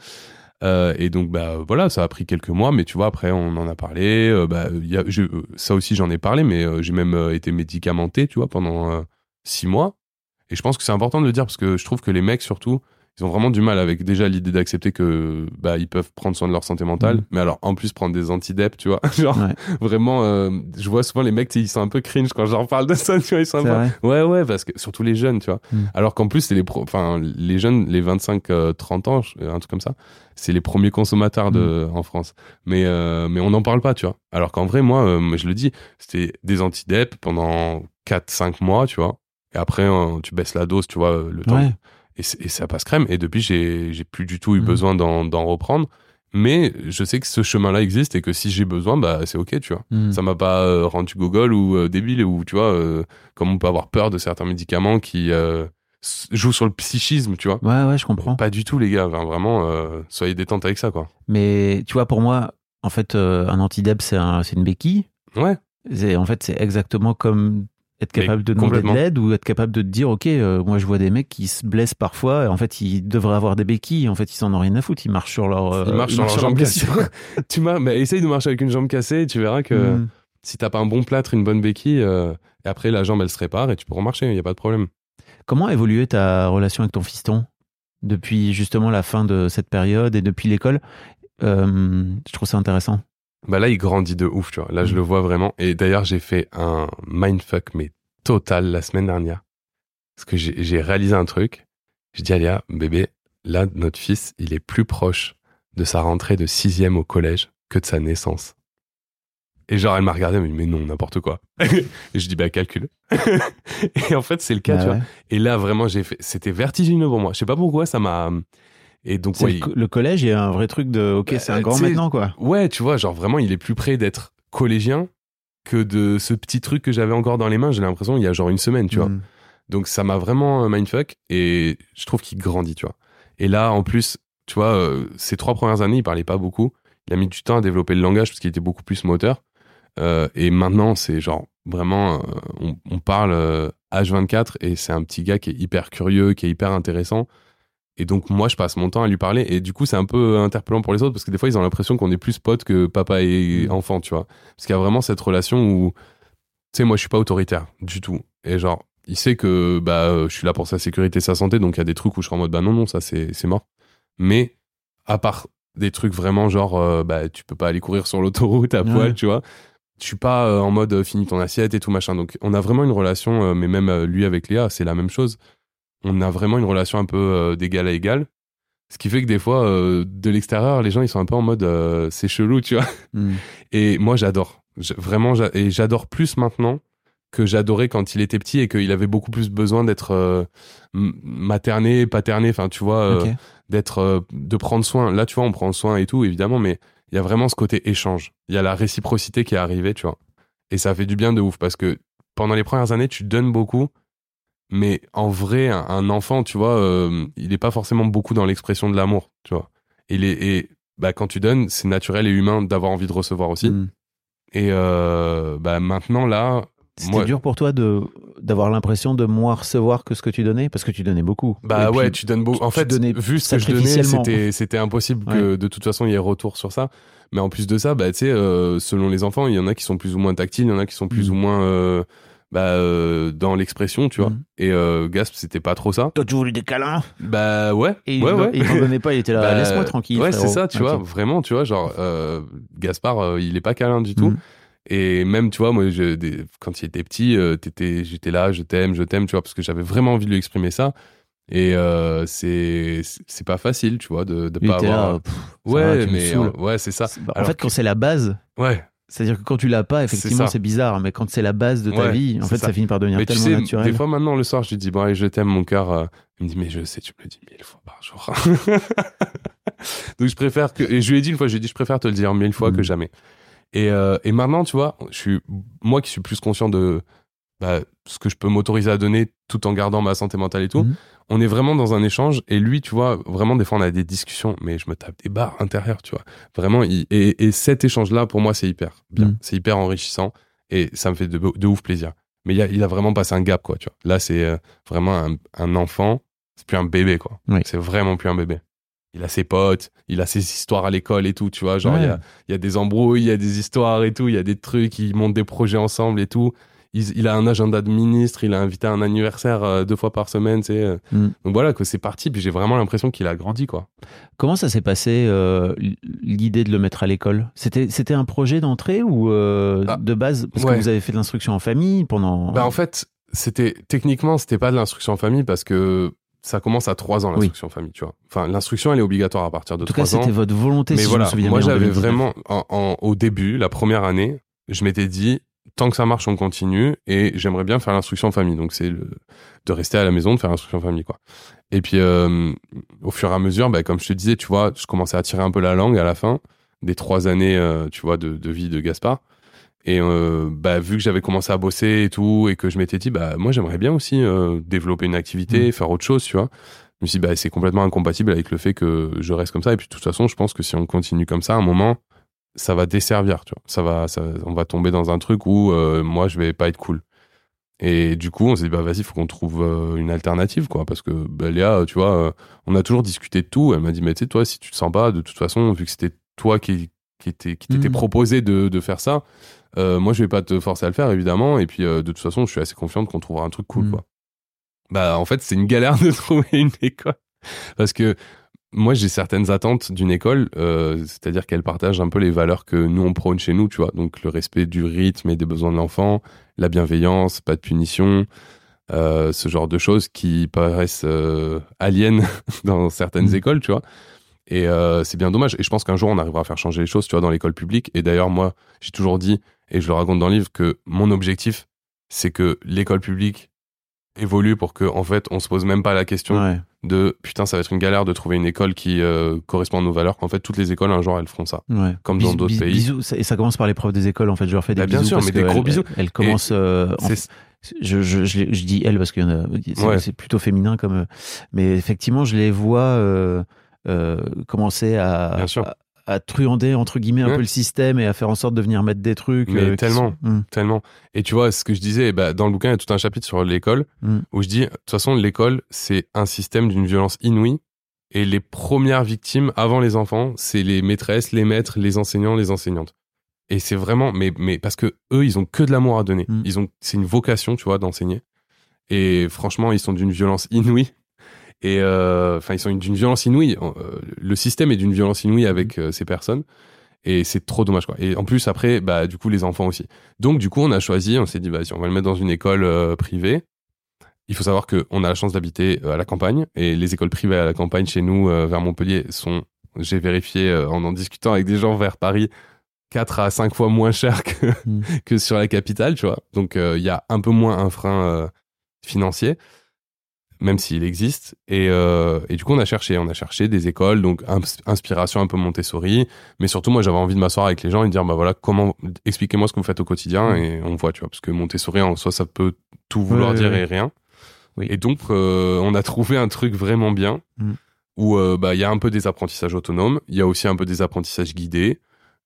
Euh, et donc bah voilà, ça a pris quelques mois, mais tu vois après on en a parlé. euh, bah y a, euh, ça aussi j'en ai parlé, mais j'ai même été médicamenté, tu vois, pendant six mois. Et je pense que c'est important de le dire parce que je trouve que les mecs surtout, ils ont vraiment du mal avec déjà l'idée d'accepter que bah ils peuvent prendre soin de leur santé mentale, Mm. mais alors en plus prendre des antidep, tu vois, genre Ouais. vraiment, euh, je vois souvent les mecs, ils sont un peu cringe quand je leur parle de ça, tu vois, ils sont un peu-. Ouais, ouais, parce que surtout les jeunes, tu vois. Mm. Alors qu'en plus, c'est les, enfin, les jeunes, les 25-30 ans, je- un truc comme ça, c'est les premiers consommateurs de, Mm. en France. Mais, euh, mais on n'en parle pas, tu vois. Alors qu'en vrai, moi, euh, je le dis, c'était des antidep pendant 4-5 mois, tu vois. Et après, euh, tu baisses la dose, tu vois, le temps. Ouais. Et, ça passe crème. Et depuis, j'ai plus du tout eu Mm. besoin d'en reprendre. Mais je sais que ce chemin-là existe et que si j'ai besoin, bah, c'est OK, tu vois. Mm. Ça m'a pas euh, rendu gogol ou euh, débile ou tu vois euh, comme on peut avoir peur de certains médicaments qui euh, jouent sur le psychisme, tu vois. Ouais, ouais, je comprends. Pas du tout les gars, Enfin, vraiment soyez détente avec ça quoi. Mais tu vois, pour moi, en fait, un antidep, c'est un, c'est une béquille. Ouais. En fait, c'est exactement comme être Mais capable de demander de l'aide ou être capable de te dire, OK, euh, moi je vois des mecs qui se blessent parfois, et en fait, ils devraient avoir des béquilles, en fait, ils s'en ont rien à foutre, ils marchent sur leur, euh, Ils marchent sur leurs jambes cassées. blessure. tu m'as mais essaye de marcher avec une jambe cassée et tu verras que Mm. si t'as pas un bon plâtre, une bonne béquille euh, et après la jambe elle se répare et tu peux remarcher, il y a pas de problème. Comment a évolué ta relation avec ton fiston depuis justement la fin de cette période et depuis l'école? Je trouve ça intéressant. Bah là, il grandit de ouf, tu vois. Là, je Mm. le vois vraiment. Et d'ailleurs, j'ai fait un mindfuck, mais total, la semaine dernière. Parce que j'ai réalisé un truc. Je dis à Léa, bébé, là, notre fils, il est plus proche de sa rentrée de sixième au collège que de sa naissance. Et genre, elle m'a regardé, elle m'a dit, mais non, n'importe quoi. et je dis, bah, calcule. et en fait, c'est le cas, Bah tu vois. Et là, vraiment, j'ai fait, c'était vertigineux pour moi. Je sais pas pourquoi, ça m'a, et donc, C'est ouais, le, co- le collège, il y a un vrai truc de ok, c'est un Euh, grand tu sais, maintenant quoi. Ouais, tu vois, genre vraiment, il est plus près d'être collégien que de ce petit truc que j'avais encore dans les mains. J'ai l'impression il y a genre une semaine, tu vois. Mm. Donc ça m'a vraiment euh, mindfuck et je trouve qu'il grandit, tu vois. Et là, en plus, tu vois, euh, ces trois premières années, il parlait pas beaucoup. Il a mis du temps à développer le langage parce qu'il était beaucoup plus moteur. Euh, et maintenant, c'est genre vraiment, euh, on, on parle euh, H24 et c'est un petit gars qui est hyper curieux, qui est hyper intéressant. Et donc, moi, je passe mon temps à lui parler. Et du coup, c'est un peu interpellant pour les autres parce que des fois, ils ont l'impression qu'on est plus potes que papa et Mm. enfant, tu vois. Parce qu'il y a vraiment cette relation où, tu sais, moi, je suis pas autoritaire du tout. Et genre, il sait que bah, euh, je suis là pour sa sécurité, sa santé. Donc, il y a des trucs où je serai en mode, bah non, non, ça, c'est c'est mort. Mais, à part des trucs vraiment genre, euh, bah, tu peux pas aller courir sur l'autoroute à Ouais. poil, tu vois. Je suis pas euh, en mode euh, finis ton assiette et tout machin. Donc, on a vraiment une relation, euh, mais même lui avec Léa, c'est la même chose. On a vraiment une relation un peu euh, d'égal à égal. Ce qui fait que des fois, euh, de l'extérieur, les gens, ils sont un peu en mode euh, c'est chelou, tu vois. Mm. Et moi, j'adore. Vraiment, et j'adore plus maintenant que j'adorais quand il était petit et qu'il avait beaucoup plus besoin d'être euh, materné, paterné, enfin, tu vois, d'être, de prendre soin. Là, tu vois, on prend soin et tout, évidemment, mais il y a vraiment ce côté échange. Il y a la réciprocité qui est arrivée, tu vois. Et ça fait du bien de ouf parce que pendant les premières années, tu donnes beaucoup, mais en vrai, un, enfant, tu vois, euh, il n'est pas forcément beaucoup dans l'expression de l'amour, tu vois. Il est, et bah, quand tu donnes, c'est naturel et humain d'avoir envie de recevoir aussi. Mm. Et euh, bah, maintenant, là, C'était moi, dur pour toi de d'avoir l'impression de moins recevoir que ce que tu donnais? Parce que tu donnais beaucoup. Bah Et ouais, tu donnes beaucoup. En fait, vu ce que je donnais, c'était impossible que de toute façon il y ait retour sur ça. Mais en plus de ça, bah tu sais, euh, selon les enfants, il y en a qui sont plus ou moins tactiles, il y en a qui sont plus Mhm. ou moins bah, euh, dans l'expression, tu vois. Mhm. Et euh, Gasp, c'était pas trop ça. Toi, tu voulais des câlins? Bah ouais, et ouais, il, ouais. il t'en donnait pas, il était là. Bah, Laisse-moi tranquille. Ouais, c'est ça, tu vois, vraiment, tu vois, genre euh, Gaspard, euh, il est pas câlin du tout. Mhm. Et même, tu vois, moi, je, des- quand il était petit, euh, t'étais- j'étais là, je t'aime, je t'aime, tu vois, parce que j'avais vraiment envie de lui exprimer ça. Et euh, c'est c'est pas facile, tu vois, de, de pas avoir. là. pff, ouais, va, mais euh, ouais, c'est ça. Bah, en Alors fait, que- quand c'est la base, Ouais. C'est-à-dire que quand tu l'as pas, effectivement, c'est bizarre, mais quand c'est la base de ta Ouais, vie, en fait, ça. ça. finit par devenir Mais tu tellement sais, naturel. des fois maintenant le soir, je lui dis bon allez, je t'aime mon cœur. euh, Il me dit mais je sais, tu me le dis mille fois par jour. Donc je préfère que et je lui ai dit une fois, je lui ai dit je préfère te le dire mille fois que jamais. Et, euh, et maintenant, tu vois, je suis moi qui suis plus conscient de bah, ce que je peux m'autoriser à donner tout en gardant ma santé mentale et tout. Mhm. On est vraiment dans un échange et lui, tu vois, vraiment des fois on a des discussions, mais je me tape des barres intérieures, tu vois. Vraiment, il- et, et cet échange-là, pour moi, c'est hyper bien, Mhm. c'est hyper enrichissant et ça me fait de, de ouf plaisir. Mais il a, il a vraiment passé un gap, quoi, tu vois. Là, c'est euh, vraiment un, un enfant, c'est plus un bébé, quoi. Oui. C'est vraiment plus un bébé. Il a ses potes, il a ses histoires à l'école et tout, tu vois. Genre, il y, a, y a des embrouilles, il y a des histoires et tout, il y a des trucs, ils montent des projets ensemble et tout. Il, il a un agenda de ministre, il a invité à un anniversaire euh, deux fois par semaine, tu sais. euh. Mm. Donc voilà, que c'est parti, puis j'ai vraiment l'impression qu'il a grandi, quoi. Comment ça s'est passé euh, l'idée de le mettre à l'école? C'était c'était un projet d'entrée ou euh, Ah, de base? Parce ouais. que vous avez fait de l'instruction en famille pendant Bah en fait, c'était techniquement c'était pas de l'instruction en famille parce que ça commence à 3 ans l'instruction en famille, tu vois. Enfin, l'instruction elle est obligatoire à partir de En tout cas, 3 ans. c'était votre volonté. Mais si voilà, je me souviens moi j'avais 2019. vraiment en- en- au début, la première année, je m'étais dit tant que ça marche, on continue et j'aimerais bien faire l'instruction en famille. Donc c'est de rester à la maison, de faire l'instruction en famille quoi. Et puis euh, au fur et à mesure, bah, comme je te disais, tu vois, je commençais à tirer un peu la langue à la fin des trois années, euh, tu vois, de, de vie de Gaspard. Et euh, bah, vu que j'avais commencé à bosser et tout, et que je m'étais dit, bah, moi, j'aimerais bien aussi euh, développer une activité, faire autre chose, tu vois. Je me suis dit, bah, c'est complètement incompatible avec le fait que je reste comme ça. Et puis, de toute façon, je pense que si on continue comme ça, à un moment, ça va desservir, tu vois. Ça va, ça, on va tomber dans un truc où euh, moi, je vais pas être cool. Et du coup, on s'est dit, bah, vas-y, faut qu'on trouve euh, une alternative, quoi. Parce que bah, Léa, tu vois, euh, on a toujours discuté de tout. Elle m'a dit, mais tu sais, toi, si tu te sens pas, de toute façon, vu que c'était toi qui, qui, était, qui t'était Mhm. proposé de, de faire ça, moi, je vais pas te forcer à le faire, évidemment. Et puis, de toute façon, je suis assez confiante qu'on trouvera un truc cool, Mhm. quoi. Bah, en fait, c'est une galère de trouver une école. Parce que moi, j'ai certaines attentes d'une école, euh, c'est-à-dire qu'elle partage un peu les valeurs que nous, on prône chez nous, tu vois. Donc, le respect du rythme et des besoins de l'enfant, la bienveillance, pas de punition, euh, ce genre de choses qui paraissent euh, aliens dans certaines Mhm. écoles, tu vois. Et euh, c'est bien dommage. Et je pense qu'un jour, on arrivera à faire changer les choses, tu vois, dans l'école publique. Et d'ailleurs, moi, j'ai toujours dit, et je le raconte dans le livre, que mon objectif, c'est que l'école publique évolue pour que, en fait, on se pose même pas la question Ouais. de putain, ça va être une galère de trouver une école qui euh, correspond à nos valeurs. En fait, toutes les écoles, un jour, elles feront ça. Ouais. Comme dans d'autres pays. Bisous, ça- et ça commence par les profs des écoles, en fait. Je leur fais des Bah, bien bisous. sûr, parce mais des gros elles- bisous. Elles commencent. euh, en- je, je, je, dis elles parce que c'est Ouais. c'est plutôt féminin comme. euh, Mais effectivement, je les vois euh, euh, commencer à, Bien sûr. à, à truander, entre guillemets, un Ouais. peu le système et à faire en sorte de venir mettre des trucs. Mais euh, tellement. sont- Hmm. Tellement. Et tu vois, ce que je disais, bah, dans le bouquin, il y a tout un chapitre sur l'école Mm. où je dis, de toute façon, l'école, c'est un système d'une violence inouïe. Et les premières victimes, avant les enfants, c'est les maîtresses, les maîtres, les enseignants, les enseignantes. Et c'est vraiment, mais, mais parce que eux, ils ont que de l'amour à donner. Mm. Ils ont, c'est une vocation, tu vois, d'enseigner. Et franchement, ils sont d'une violence inouïe. Et euh, enfin, ils sont d'une violence inouïe. Euh, le système est d'une violence inouïe avec euh, ces personnes. Et c'est trop dommage, quoi. Et en plus, après, bah, du coup, les enfants aussi. Donc, du coup, on a choisi, on s'est dit, vas-y, on va le mettre dans une école euh, privée. Il faut savoir qu'on a la chance d'habiter euh, à la campagne. Et les écoles privées à la campagne, chez nous, euh, vers Montpellier, sont, j'ai vérifié en en discutant avec des gens vers Paris, 4 à 5 fois moins cher que, Mm. que sur la capitale, tu vois. Donc, il y a un peu moins un frein financier, même s'il existe. Et, euh, et du coup, on a cherché, on a cherché des écoles, donc ins- inspiration un peu Montessori, mais surtout, moi, j'avais envie de m'asseoir avec les gens et de dire, bah voilà, comment, expliquez-moi ce que vous faites au quotidien, Mm. et on voit, tu vois, parce que Montessori, en soi, ça peut tout vouloir Ouais, dire ouais, et rien. Oui. Et donc, euh, on a trouvé un truc vraiment bien, Mm. où euh, bah, il y a un peu des apprentissages autonomes, il y a aussi un peu des apprentissages guidés,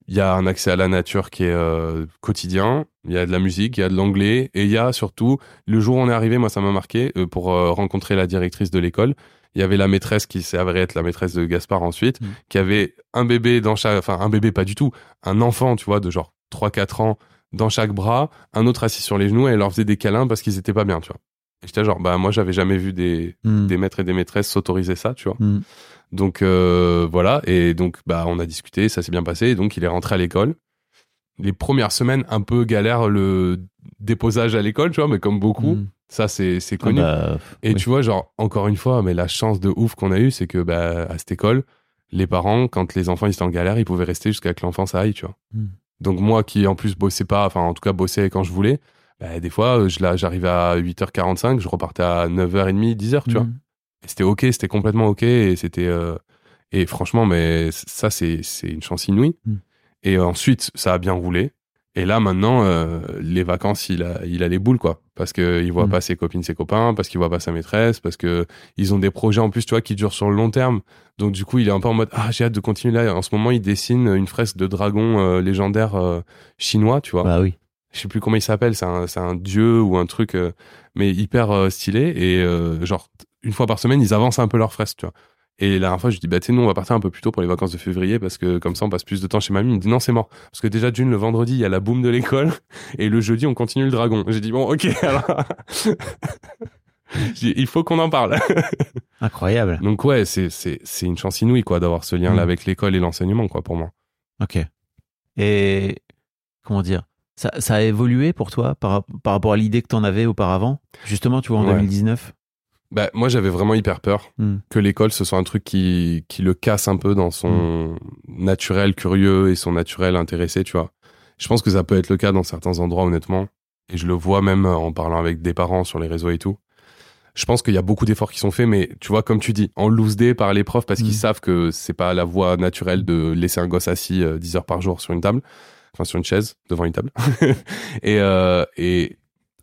il y a un accès à la nature qui est euh, quotidien, il y a de la musique, il y a de l'anglais, et il y a surtout, le jour où on est arrivé, moi ça m'a marqué, euh, pour euh, rencontrer la directrice de l'école, il y avait la maîtresse qui s'est avérée être la maîtresse de Gaspard ensuite, Mm. qui avait un bébé dans chaque, enfin un bébé pas du tout, un enfant, tu vois, de genre 3-4 ans dans chaque bras, un autre assis sur les genoux, et elle leur faisait des câlins parce qu'ils étaient pas bien, tu vois. Et j'étais genre, bah moi j'avais jamais vu des, Hmm. des maîtres et des maîtresses s'autoriser ça, tu vois. Hmm. Donc euh, voilà, et donc bah on a discuté, ça s'est bien passé, et donc il est rentré à l'école. Les premières semaines, un peu galère le déposage à l'école, tu vois, mais comme beaucoup, Hmm. ça c'est c'est Ah connu. bah, et oui. tu vois, genre encore une fois, mais la chance de ouf qu'on a eue, c'est que bah à cette école, les parents, quand les enfants ils étaient en galère, ils pouvaient rester jusqu'à que l'enfant ça aille, tu vois. Hmm. Donc moi qui en plus bossais pas, enfin en tout cas bossais quand je voulais, bah, des fois j'arrivais à 8h45, je repartais à 9h30, 10h, tu vois. C'était ok, c'était complètement ok, et c'était euh, et franchement, mais ça c'est c'est une chance inouïe. Mm. Et ensuite, ça a bien roulé. Et là maintenant, euh, les vacances, il a il a les boules quoi, parce que il voit Mm. pas ses copines, ses copains, parce qu'il voit pas sa maîtresse, parce que ils ont des projets en plus, tu vois, qui durent sur le long terme. Donc du coup, il est un peu en mode ah j'ai hâte de continuer là. En ce moment, il dessine une fresque de dragon euh, légendaire chinois, tu vois Bah oui. je sais plus comment il s'appelle, c'est un, un dieu ou un truc, euh, mais hyper euh, stylé. Et euh, genre, une fois par semaine, ils avancent un peu leur fresque, tu vois. Et la dernière fois, je lui dis, bah, tu sais, nous, on va partir un peu plus tôt pour les vacances de février parce que comme ça, on passe plus de temps chez mamie. Il me dit, non, c'est mort. Parce que déjà, d'une, le vendredi, il y a la boum de l'école et le jeudi, on continue le dragon. J'ai dit, bon, ok, alors. Il faut qu'on en parle. Incroyable. Donc, ouais, c'est, une chance inouïe, quoi, d'avoir ce lien-là Mm. avec l'école et l'enseignement, quoi, pour moi. Ok. Et comment dire? Ça, ça a évolué pour toi par, par rapport à l'idée que tu en avais auparavant? Justement, tu vois, en Ouais. 2019 Bah, moi, j'avais vraiment hyper peur. Hmm. que l'école ce soit un truc qui, qui le casse un peu dans son naturel curieux et son naturel intéressé, tu vois. Je pense que ça peut être le cas dans certains endroits, honnêtement. Et je le vois même en parlant avec des parents sur les réseaux et tout. Je pense qu'il y a beaucoup d'efforts qui sont faits, mais tu vois, comme tu dis, en loose day par les profs parce Mm. qu'ils savent que c'est pas la voie naturelle de laisser un gosse assis euh, 10 heures par jour sur une table, enfin sur une chaise devant une table. et, euh, et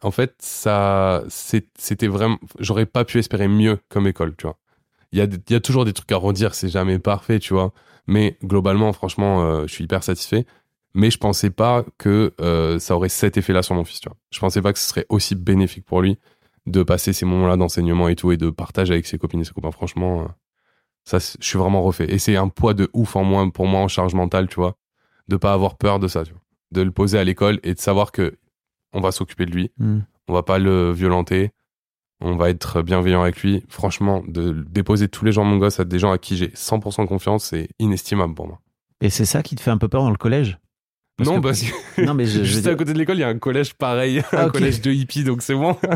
en fait, ça, c'était vraiment, j'aurais pas pu espérer mieux comme école, tu vois. Il y a, toujours des trucs à redire, c'est jamais parfait, tu vois. Mais globalement, franchement, euh, je suis hyper satisfait. Mais je pensais pas que euh, ça aurait cet effet-là sur mon fils, tu vois. Je pensais pas que ce serait aussi bénéfique pour lui de passer ces moments-là d'enseignement et tout et de partage avec ses copines et ses copains. Franchement, euh, ça, je suis vraiment refait. Et c'est un poids de ouf en moins pour moi en charge mentale, tu vois, de pas avoir peur de ça, tu vois. De le poser à l'école et de savoir que on va s'occuper de lui, Hmm. on va pas le violenter, on va être bienveillant avec lui. Franchement, de déposer tous les jours mon gosse à des gens à qui j'ai 100% confiance, c'est inestimable pour moi. Et c'est ça qui te fait un peu peur dans le collège? Parce non, que- parce que Non, mais je, je veux juste à côté de l'école, il y a un collège pareil, Ah, un collège de hippies, donc c'est bon.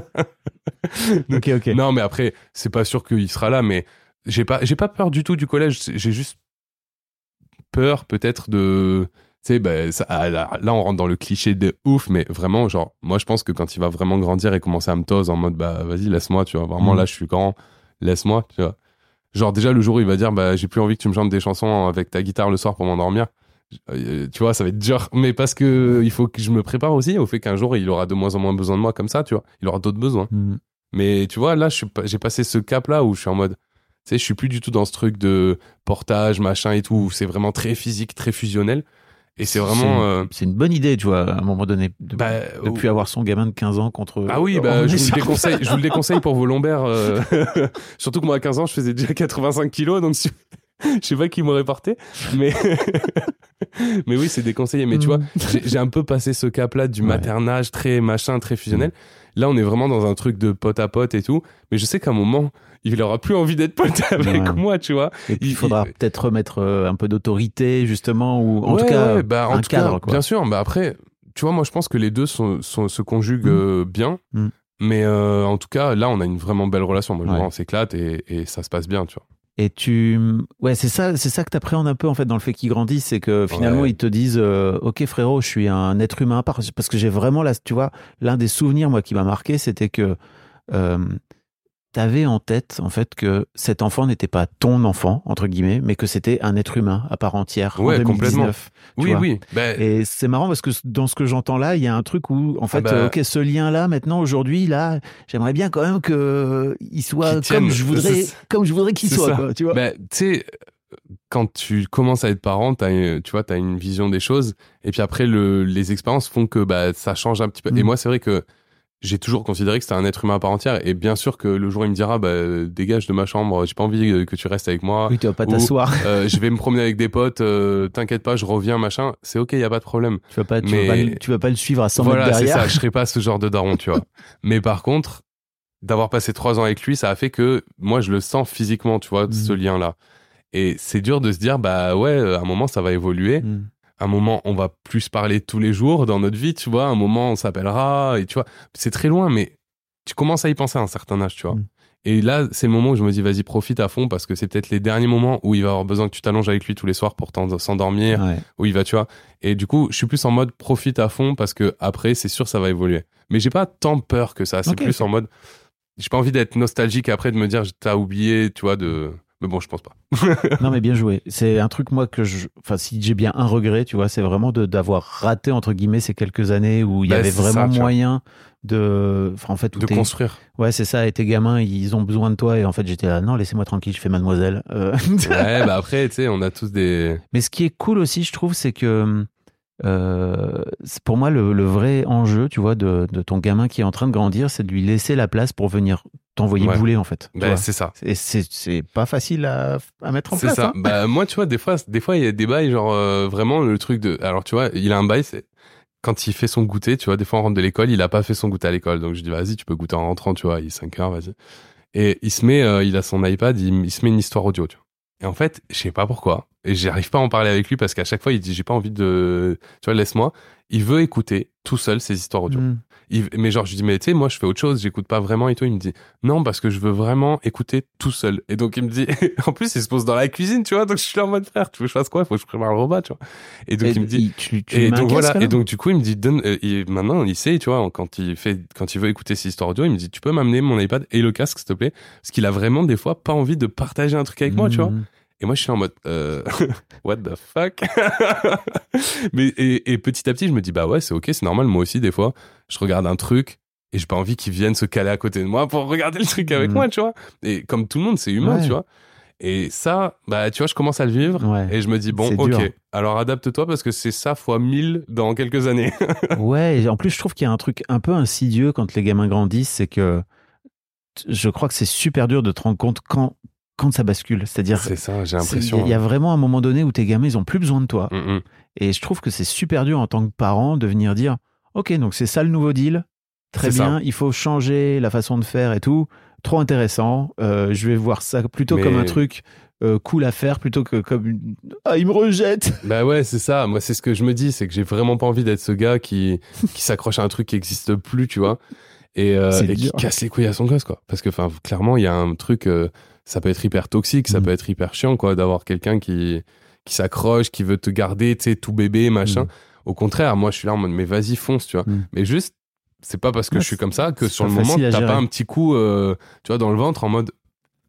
Ok, ok. Non, mais après, c'est pas sûr qu'il sera là, mais j'ai pas, j'ai pas peur du tout du collège. J'ai juste peur peut-être de tu sais ça- ah, là, là, on rentre dans le cliché de ouf mais vraiment genre moi je pense que quand il va vraiment grandir et commencer à me tose en mode bah vas-y laisse-moi tu vois vraiment Mhm. là je suis grand laisse-moi tu vois genre déjà le jour où il va dire bah j'ai plus envie que tu me chantes des chansons avec ta guitare le soir pour m'endormir euh, tu vois ça va être dur mais parce que il faut que je me prépare aussi au fait qu'un jour il aura de moins en moins besoin de moi comme ça tu vois il aura d'autres besoins Mm. mais tu vois, là, j'ai passé ce cap-là où je suis en mode, tu sais, je suis plus du tout dans ce truc de portage, machin et tout, où c'est vraiment très physique, très fusionnel. Et c'est vraiment. euh, C'est une bonne idée, tu vois, à un moment donné, de, bah, de plus avoir son gamin de 15 ans contre. Ah oui, bah, je, vous le déconseille, je vous le déconseille pour vos lombaires. euh, Surtout que moi, à 15 ans, je faisais déjà 85 kilos, donc si- je sais pas qui m'aurait porté. Mais, mais oui, c'est déconseillé. Mais tu vois, j'ai un peu passé ce cap-là du Ouais. maternage très machin, très fusionnel. Là, on est vraiment dans un truc de pote à pote et tout. Mais je sais qu'à un moment, il aura plus envie d'être pote avec Ouais. moi, tu vois. Et puis, il faudra il- peut-être remettre euh, un peu d'autorité, justement, ou en Ouais, tout cas, ouais, bah, en un tout cadre, cas, quoi. bien sûr. Bah après, tu vois, moi, je pense que les deux sont, sont- se conjuguent Mm. euh, bien. Mm. Mais euh, en tout cas, là, on a une vraiment belle relation. Moi, je on s'éclate et, et ça se passe bien, tu vois. Et tu, ouais, c'est ça, c'est ça que t'appréhendes un peu en fait dans le fait qu'ils grandissent, c'est que finalement Ouais. ils te disent, euh, ok frérot, je suis un être humain à part, parce que j'ai vraiment là, tu vois, l'un des souvenirs moi qui m'a marqué, c'était que euh, t'avais en tête en fait que cet enfant n'était pas ton enfant entre guillemets, mais que c'était un être humain à part entière Ouais, en 2019. tu Oui, oui. Bah, Et c'est marrant parce que dans ce que j'entends là, il y a un truc où, en fait, bah. euh, ok, ce lien-là, maintenant, aujourd'hui, là, j'aimerais bien quand même que il soit comme je voudrais, comme je voudrais qu'il soit, quoi, tu vois. bah, tu sais, quand tu commences à être parent, une- tu vois, as une vision des choses. Et puis après, le, les expériences font que bah, ça change un petit peu. Mm. Et moi, c'est vrai que j'ai toujours considéré que c'était un être humain à part entière. Et bien sûr que le jour où il me dira, bah, dégage de ma chambre, j'ai pas envie euh, que tu restes avec moi. oui, tu vas pas t'asseoir. Euh, je vais me promener avec des potes, euh, t'inquiète pas, je reviens, machin. C'est ok, y a pas de problème. Tu vas pas, tu Mais- vas pas, le- tu vas pas le suivre à 100 voilà, mètres c'est derrière. ça. Je serais pas ce genre de daron, tu vois. Mais par contre, d'avoir passé trois ans avec lui, ça a fait que moi, je le sens physiquement, tu vois, ce lien-là. Et c'est dur de se dire, bah ouais, à un moment, ça va évoluer. Mm. Un moment, on va plus parler tous les jours dans notre vie, tu vois. Un moment, on s'appellera, et tu vois, c'est très loin, mais tu commences à y penser à un certain âge, tu vois. Mm. Et là, c'est le moment où je me dis, vas-y, profite à fond, parce que c'est peut-être les derniers moments où il va avoir besoin que tu t'allonges avec lui tous les soirs pour s'endormir, Ouais. où il va, tu vois. Et du coup, je suis plus en mode profite à fond parce que après, c'est sûr, ça va évoluer. Mais j'ai pas tant peur que ça. C'est plus en mode, j'ai pas envie d'être nostalgique après de me dire, t'as oublié, tu vois, de. Mais bon, je pense pas. Non, mais bien joué. C'est un truc, moi, que je. Enfin, si j'ai bien un regret, tu vois, c'est vraiment de- d'avoir raté, entre guillemets, ces quelques années où il y Bah, avait vraiment ça, moyen de. Enfin, en fait, où de construire. Ouais, c'est ça. Et tes gamins, ils ont besoin de toi. Et en fait, j'étais là, non, laissez-moi tranquille, je fais mademoiselle. Euh, ouais, bah après, tu sais, on a tous des. Mais ce qui est cool aussi, je trouve, c'est que euh, pour moi le, le vrai enjeu, tu vois, de, de ton gamin qui est en train de grandir, c'est de lui laisser la place pour venir t'envoyer Ouais. bouler en fait. Bah, c'est ça. Et c'est c'est pas facile à, à mettre en C'est place. ça. hein. Bah, moi, tu vois, des fois, des fois, il y a des bails, genre, euh, vraiment, le truc de. Alors, tu vois, il a un bail, c'est. Quand il fait son goûter, tu vois, des fois, on rentre de l'école, il a pas fait son goûter à l'école. Donc, je dis, vas-y, tu peux goûter en rentrant, tu vois, il est 5 heures, vas-y. Et il se met, euh, il a son iPad, il, il se met une histoire audio, tu vois. Et en fait, je sais pas pourquoi. Et j'arrive pas à en parler avec lui parce qu'à chaque fois, il dit, j'ai pas envie de. Tu vois, laisse-moi. Il veut écouter tout seul ses histoires audio. Mm. Il- mais genre, je lui dis, mais tu sais, moi, je fais autre chose, j'écoute pas vraiment et tout. Il me dit, non, parce que je veux vraiment écouter tout seul. Et donc, il me dit, en plus, il se pose dans la cuisine, tu vois. Donc, je suis là en mode frère, tu veux que je fasse quoi? Il faut que je prépare le repas, tu vois. Et donc, Et il me dit, tu, tu et donc voilà. Et donc, du coup, il me dit, donne, euh, il- maintenant, il sait, tu vois, quand il fait, quand il veut écouter ses histoires audio, il me dit, tu peux m'amener mon iPad et le casque, s'il te plaît? Parce qu'il a vraiment, des fois, pas envie de partager un truc avec moi, tu vois. Mm. Et moi, je suis en mode, euh, what the fuck? Mais, et, et petit à petit, je me dis, bah ouais, c'est ok, c'est normal. Moi aussi, des fois, je regarde un truc et j'ai pas envie qu'il vienne se caler à côté de moi pour regarder le truc avec Mhm. moi, tu vois. Et comme tout le monde, c'est humain, Ouais. tu vois. Et ça, bah, tu vois, je commence à le vivre. Ouais. Et je me dis, bon, ok, dur. alors adapte-toi parce que c'est ça fois 1000 dans quelques années. Ouais, et en plus, je trouve qu'il y a un truc un peu insidieux quand les gamins grandissent, c'est que je crois que c'est super dur de te rendre compte quand, quand ça bascule. C'est-à-dire, c'est ça, j'ai l'impression. il y a vraiment un moment donné où tes gamins, ils ont plus besoin de toi. Mm, mm. Et je trouve que c'est super dur en tant que parent de venir dire Ok, donc c'est ça le nouveau deal. Très ça. bien, il faut changer la façon de faire et tout. Trop intéressant. Euh, je vais voir ça plutôt Mais- comme un truc euh, cool à faire plutôt que comme une... Ah, il me rejette Bah ouais, c'est ça. Moi, c'est ce que je me dis, c'est que j'ai vraiment pas envie d'être ce gars qui, qui s'accroche à un truc qui existe plus, tu vois, et, euh, et qui casse les couilles à son gosse, quoi. Parce que, enfin, clairement, il y a un truc, euh, ça peut être hyper toxique, ça Mm. peut être hyper chiant, quoi, d'avoir quelqu'un qui, qui s'accroche, qui veut te garder, tu sais, tout bébé, machin. Mm. Au contraire, moi, je suis là en mode, mais vas-y, fonce, tu vois. Mm. Mais juste, c'est pas parce que Ouais, je suis comme ça que sur le moment, t'as pas un petit coup, euh, tu vois, dans le ventre en mode,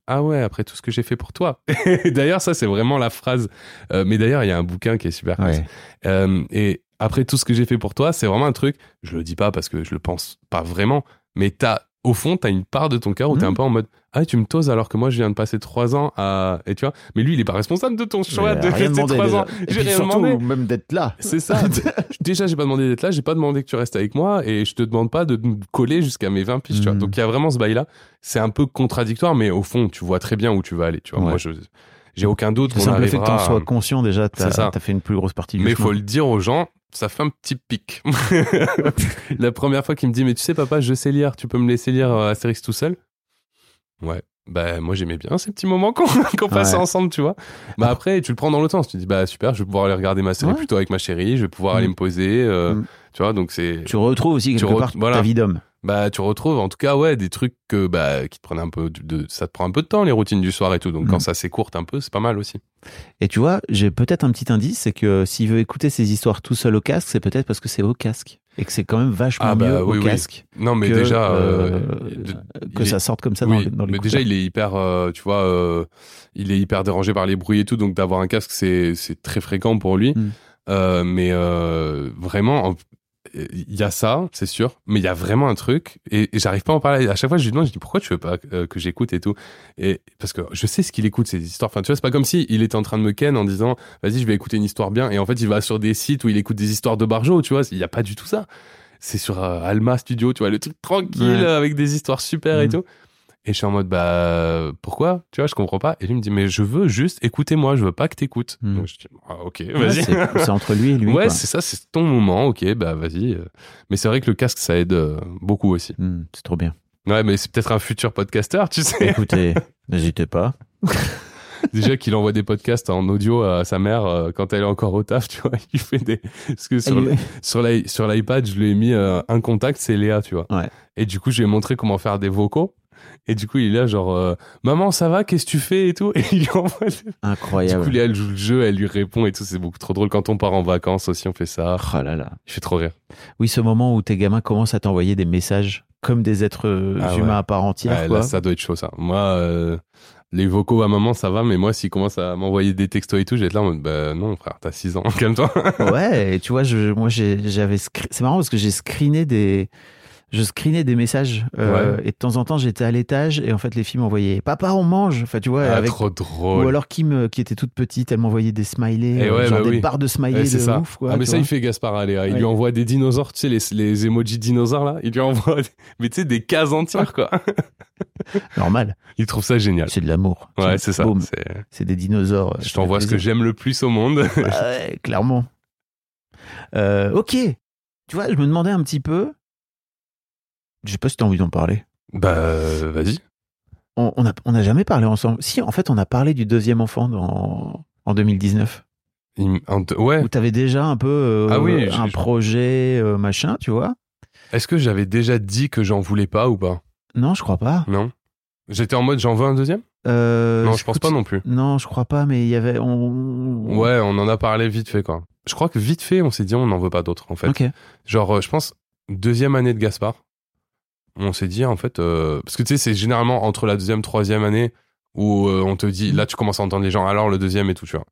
ah ouais, après tout ce que j'ai fait pour toi. D'ailleurs, ça, c'est vraiment la phrase. Euh, mais d'ailleurs, il y a un bouquin qui est super. Ouais. Euh, et après tout ce que j'ai fait pour toi, c'est vraiment un truc. Je le dis pas parce que je le pense pas vraiment, mais t'as au fond, t'as une part de ton cœur où t'es Mhm. un peu en mode ah tu me toses alors que moi je viens de passer trois ans à et tu vois. Mais lui, il est pas responsable de ton choix de rester demandé, trois déjà. ans. Et J'ai puis rien surtout, demandé. même d'être là. C'est ça. Déjà, j'ai pas demandé d'être là, j'ai pas demandé que tu restes avec moi et je te demande pas de me coller jusqu'à mes 20 piges, tu vois. Mhm. Donc il y a vraiment ce bail-là. C'est un peu contradictoire, mais au fond, tu vois très bien où tu vas aller, tu vois. Ouais. Moi, je, j'ai aucun doute Le qu'on simple fait que t'en arrivera. sois conscient, déjà, t'as as fait une plus grosse partie du Mais il faut le dire aux gens, ça fait un petit pic. la première fois qu'il me dit, mais tu sais, papa, je sais lire, tu peux me laisser lire euh, Astérix tout seul? Ouais. Bah, moi, j'aimais bien ces petits moments qu'on qu'on passait Ouais. ensemble, tu vois. Bah, après, tu le prends dans l'autre sens. Tu te dis, bah, super, je vais pouvoir aller regarder ma série Ouais. plutôt avec ma chérie, je vais pouvoir Mm. aller me poser, euh, Mm. tu vois, donc c'est. Tu retrouves aussi Tu quelque re- part voilà. ta vie d'homme. Bah, tu retrouves, en tout cas, ouais, des trucs que, bah, qui te prennent un peu de, ça te prend un peu de temps, les routines du soir et tout. Donc, Mm. quand ça s'écourte un peu, c'est pas mal aussi. Et tu vois, j'ai peut-être un petit indice, c'est que s'il veut écouter ces histoires tout seul au casque, c'est peut-être parce que c'est au casque. Et que c'est quand même vachement Ah, bah, mieux oui, au oui. casque Non, mais que, déjà, euh, euh, que ça est- sorte comme ça oui, dans, dans les mais déjà il est hyper, euh, tu vois, il est hyper dérangé par les bruits et tout, donc d'avoir un casque c'est c'est très fréquent pour lui. Mm. Mais vraiment, en- il y a ça, c'est sûr, mais il y a vraiment un truc et, et j'arrive pas à en parler. À chaque fois, je lui demande, je dis pourquoi tu veux pas euh, que j'écoute et tout, et parce que je sais ce qu'il écoute ces histoires. Enfin, tu vois, c'est pas comme si il était en train de me ken en disant, vas-y, je vais écouter une histoire bien, et en fait, il va sur des sites où il écoute des histoires de Barjo, tu vois, il y a pas du tout ça. C'est sur euh, Alma Studio, tu vois, le truc tranquille Ouais. avec des histoires super et Mm. tout. Et je suis en mode, bah, pourquoi? Tu vois, je comprends pas. Et lui me dit, mais je veux juste écouter moi, je veux pas que t'écoutes. Mm. Donc je dis, ah, ok, vas-y. c'est c'est entre lui et lui. ouais, c'est ça, c'est ton moment, ok, bah vas-y. Mais c'est vrai que le casque, ça aide euh, beaucoup aussi. Hmm, c'est trop bien. Ouais, mais c'est peut-être un futur podcasteur, tu sais. Écoutez, n'hésitez pas. Déjà qu'il envoie des podcasts en audio à sa mère euh, quand elle est encore au taf, tu vois. Il fait des. Parce que sur, lui- l'iPad, je lui ai mis euh, un contact, c'est Léa, tu vois. Ouais. Et du coup, je lui ai montré comment faire des vocaux. Et du coup, il est là, genre, euh, maman, ça va, qu'est-ce que tu fais et tout? Et il lui envoie. des- Du Incroyable. coup, Léa, elle joue le jeu, elle lui répond et tout. C'est beaucoup trop drôle. Quand on part en vacances aussi, on fait ça. Oh là là. Il fait trop rire. Oui, ce moment où tes gamins commencent à t'envoyer des messages comme des êtres euh, Ah humains ouais. à part entière. Ouais, quoi. là, ça doit être chaud, ça. Moi, euh, les vocaux à maman, ça va, mais moi, s'il commence à m'envoyer des textos et tout, je vais être là en mode, bah non, frère, t'as 6 ans, calme-toi. Ouais, et tu vois, je, moi j'avais. C'est marrant parce que j'ai screené des. Je screenais des messages euh, et de temps en temps j'étais à l'étage et en fait les filles m'envoyaient Papa on mange enfin tu vois Ah, avec trop drôle. ou alors Kim euh, qui était toute petite elle m'envoyait des smileys Et euh, ouais, genre bah des oui. barres de smileys Ouais, de c'est ça. ouf quoi ah, mais ça, vois. il fait Gaspard à Léa. Il lui envoie des dinosaures, tu sais, les, les emojis dinosaures, là. Il lui envoie, mais tu sais, des cases entières, quoi. normal Il trouve ça génial. c'est de l'amour Ouais, c'est ça. C'est- c'est des dinosaures Je t'envoie ce que j'aime le plus au monde. Bah ouais, clairement. Euh, ok. Tu vois, je me demandais un petit peu. Je sais pas si tu as envie d'en parler. bah, vas-y. On on a, on a jamais parlé ensemble. Si, en fait, on a parlé du deuxième enfant dans, en 2019. Il m- un- Ouais. Où tu avais déjà un peu euh, Ah oui, un je- projet, euh, machin, tu vois. Est-ce que j'avais déjà dit que j'en voulais pas ou pas? Non, je crois pas. Non? J'étais en mode, j'en veux un deuxième? Euh, non, je pense pas non plus. Non, je crois pas, mais il y avait. On... Ouais, on en a parlé vite fait, quoi. Je crois que vite fait, on s'est dit, on n'en veut pas d'autres, en fait. Ok. Genre, euh, je pense, deuxième année de Gaspard, on s'est dit, en fait, euh, parce que tu sais, c'est généralement entre la deuxième, troisième année où euh, on te dit, là, tu commences à entendre les gens, alors le deuxième et tout, tu vois.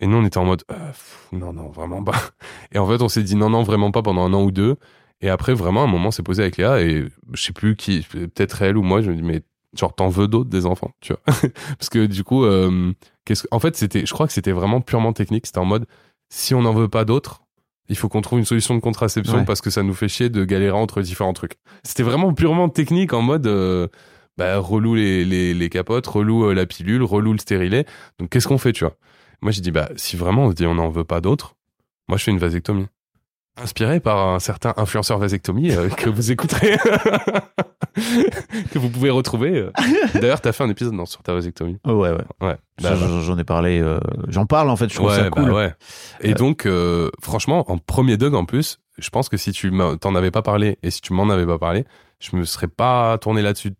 Et nous, on était en mode, euh, non, non, vraiment pas. Et en fait, on s'est dit, non, non, vraiment pas pendant un an ou deux. Et après, vraiment, un moment, s'est posé avec Léa et je sais plus qui, peut-être elle ou moi, je me dis, mais genre, t'en veux d'autres des enfants, tu vois. parce que du coup, qu'est-ce que, en fait, c'était, je crois que c'était vraiment purement technique. C'était en mode, si on n'en veut pas d'autres, il faut qu'on trouve une solution de contraception Ouais. parce que ça nous fait chier de galérer entre différents trucs. C'était vraiment purement technique en mode euh, bah, relou les, les, les capotes, relou euh, la pilule, relou le stérilet. Donc qu'est-ce qu'on fait, tu vois? Moi j'ai dit bah si vraiment on se dit on n'en veut pas d'autres, moi je fais une vasectomie. Inspiré par un certain influenceur vasectomie euh, que vous écouterez, que vous pouvez retrouver. euh. D'ailleurs, t'as fait un épisode non, sur ta vasectomie. Oh, ouais, ouais. Ouais. J'en- J'en ai parlé. euh, J'en parle en fait. Je trouve ça Ouais, cool. bah ouais. Et Euh, donc, euh, franchement, en premier dog en plus, je pense que si tu t'en avais pas parlé et si tu m'en avais pas parlé, je me serais pas tourné là-dessus,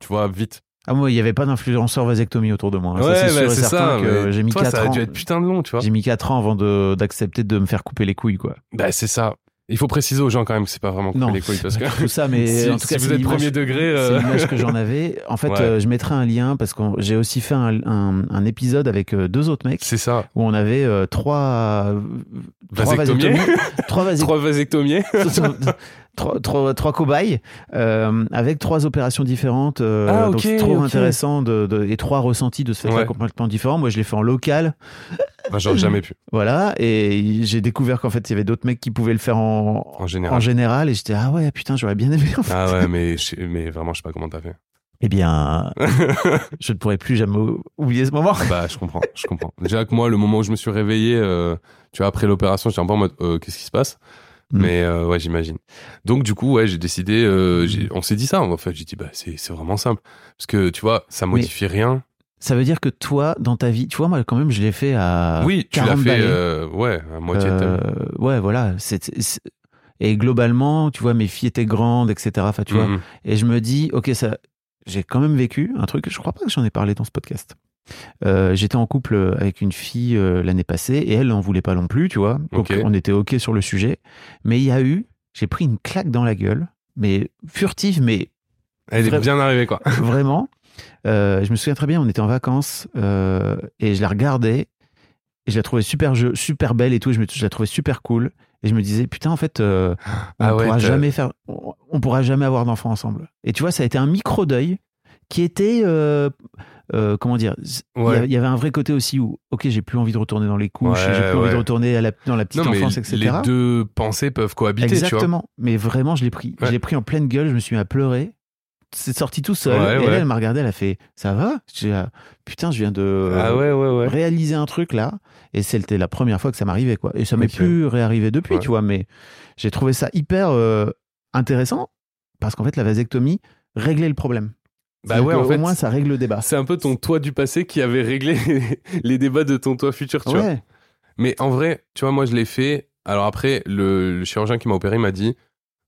tu vois, vite. Ah, moi, il n'y avait pas d'influenceur vasectomie autour de moi. hein. ouais, ça, c'est bah, c'est certain ça. que j'ai mis toi, 4 ça a ans. dû être putain de long, tu vois. J'ai mis 4 ans avant de- d'accepter de, me faire couper les couilles, quoi. Bah, c'est ça. Il faut préciser aux gens quand même que c'est pas vraiment couper Non, les couilles parce que tout ça, mais si, en tout cas, si vous c'est êtes premier degré, C'est euh, l'image que j'en avais. En fait, Ouais. euh, je mettrai un lien parce que j'ai aussi fait un, un- un épisode avec euh, deux autres mecs c'est ça. où on avait euh, trois, trois Vasectomier. vasectomies, trois vasectomies, Trois vasectomiers. trois, trois, trois cobayes euh, avec trois opérations différentes. euh, Ah, donc ok, c'est trop intéressant de, de- et trois ressentis de ce fait-là Ouais. complètement différents. Moi, je l'ai fait en local, J'aurais jamais pu, voilà, et j'ai découvert qu'en fait, il y avait d'autres mecs qui pouvaient le faire en, en général. en général, et j'étais ah ouais, putain, j'aurais bien aimé. En fait. Ah ouais, mais, mais vraiment, je sais pas comment t'as fait. Eh bien, je ne pourrai plus jamais oublier ce moment. Bah, je comprends, je comprends. Déjà que moi, le moment où je me suis réveillé, euh, tu vois, après l'opération, j'étais un peu en mode, euh, qu'est-ce qui se passe? Mm. Mais euh, ouais, j'imagine. Donc du coup, ouais, j'ai décidé. on s'est dit ça. En fait, j'ai dit, bah, c'est c'est vraiment simple, parce que tu vois, ça modifie rien. Ça veut dire que toi, dans ta vie, tu vois, moi quand même, je l'ai fait à oui, tu l'as 40 fait, euh, ouais, à moitié de Euh, ouais, voilà. Et globalement, tu vois, mes filles étaient grandes, etc. Enfin, tu vois. Mhm. Et je me dis, ok, ça, j'ai quand même vécu un truc. Je crois pas que j'en ai parlé dans ce podcast. Euh, J'étais en couple avec une fille l'année passée et elle n'en voulait pas non plus, tu vois. Donc on était ok sur le sujet. Mais il y a eu, j'ai pris une claque dans la gueule, mais furtive, mais Elle est bien arrivée, quoi. vraiment. Euh, je me souviens très bien, on était en vacances euh, et je la regardais et je la trouvais super, jeu- super belle et tout. Je, me, je la trouvais super cool et je me disais putain en fait, euh, on Ah ouais, pourra jamais faire, on, on pourra jamais avoir d'enfants ensemble. Et tu vois, ça a été un micro deuil qui était euh, euh, comment dire il y Ouais. avait un vrai côté aussi où ok j'ai plus envie de retourner dans les couches Ouais, j'ai plus envie de retourner à la, dans la petite Non, enfance etc les deux pensées peuvent cohabiter, tu vois. Exactement. Mais vraiment, je l'ai pris. Je l'ai pris en pleine gueule. Je me suis mis à pleurer. C'est sorti tout seul. Ouais, et ouais. elle, elle m'a regardé. Elle a fait Ça va? Ah, Putain, je viens de Ah réaliser un truc là. Et c'était la première fois que ça m'arrivait. quoi. Et ça m'est plus réarrivé depuis, tu vois. Mais j'ai trouvé ça hyper euh, intéressant parce qu'en fait, la vasectomie réglait le problème. Bah ouais, en fait, Au moins, ça règle le débat. C'est un peu ton toi du passé qui avait réglé les débats de ton toi futur, tu vois. Mais en vrai, tu vois, moi, je l'ai fait. Alors après, le, le chirurgien qui m'a opéré m'a dit,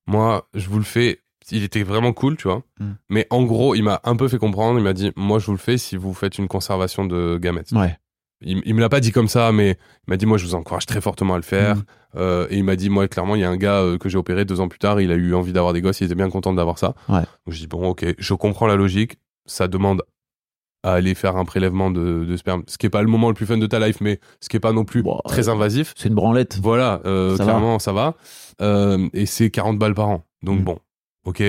moi, je vous le fais. Il était vraiment cool, tu vois. Mm. Mais en gros, il m'a un peu fait comprendre. Il m'a dit, moi, je vous le fais si vous faites une conservation de gamètes. Ouais. Il, il me l'a pas dit comme ça, mais il m'a dit, moi, je vous encourage très fortement à le faire. Mm. Euh, et il m'a dit, moi, clairement, il y a un gars euh, que j'ai opéré deux ans plus tard. Il a eu envie d'avoir des gosses. Il était bien content d'avoir ça. Ouais. Donc, je dis, bon, ok, je comprends la logique. Ça demande à aller faire un prélèvement de, de sperme, ce qui est pas le moment le plus fun de ta life, mais ce qui est pas non plus Bon, très invasif. C'est une branlette. Voilà, euh, Ça va. clairement, ça va. Et c'est 40 balles par an. Donc Mm. bon, ok,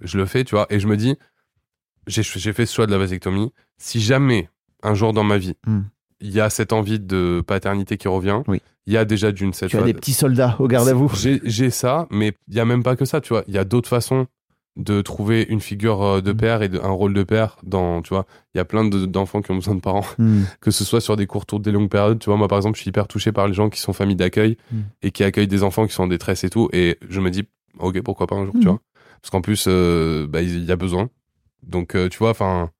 je le fais, tu vois. Et je me dis, j'ai fait ce choix de la vasectomie. Si jamais, un jour dans ma vie, Mm. il y a cette envie de paternité qui revient, Oui. il y a déjà d'une cette Tu as des petits soldats au garde à vous. J'ai ça, mais il y a même pas que ça, tu vois. Il y a d'autres façons de trouver une figure euh, de Mm. père et de- un rôle de père dans, tu vois. Il y a plein de- d'enfants qui ont besoin de parents Mm. que ce soit sur des courtes tours, des longues périodes. Tu vois, moi, par exemple, je suis hyper touché par les gens qui sont familles d'accueil Mm. et qui accueillent des enfants qui sont en détresse et tout. Et je me dis, ok, pourquoi pas un jour, Mm. tu vois. Parce qu'en plus, euh, bah, il y a besoin. Donc, euh, tu vois, enfin,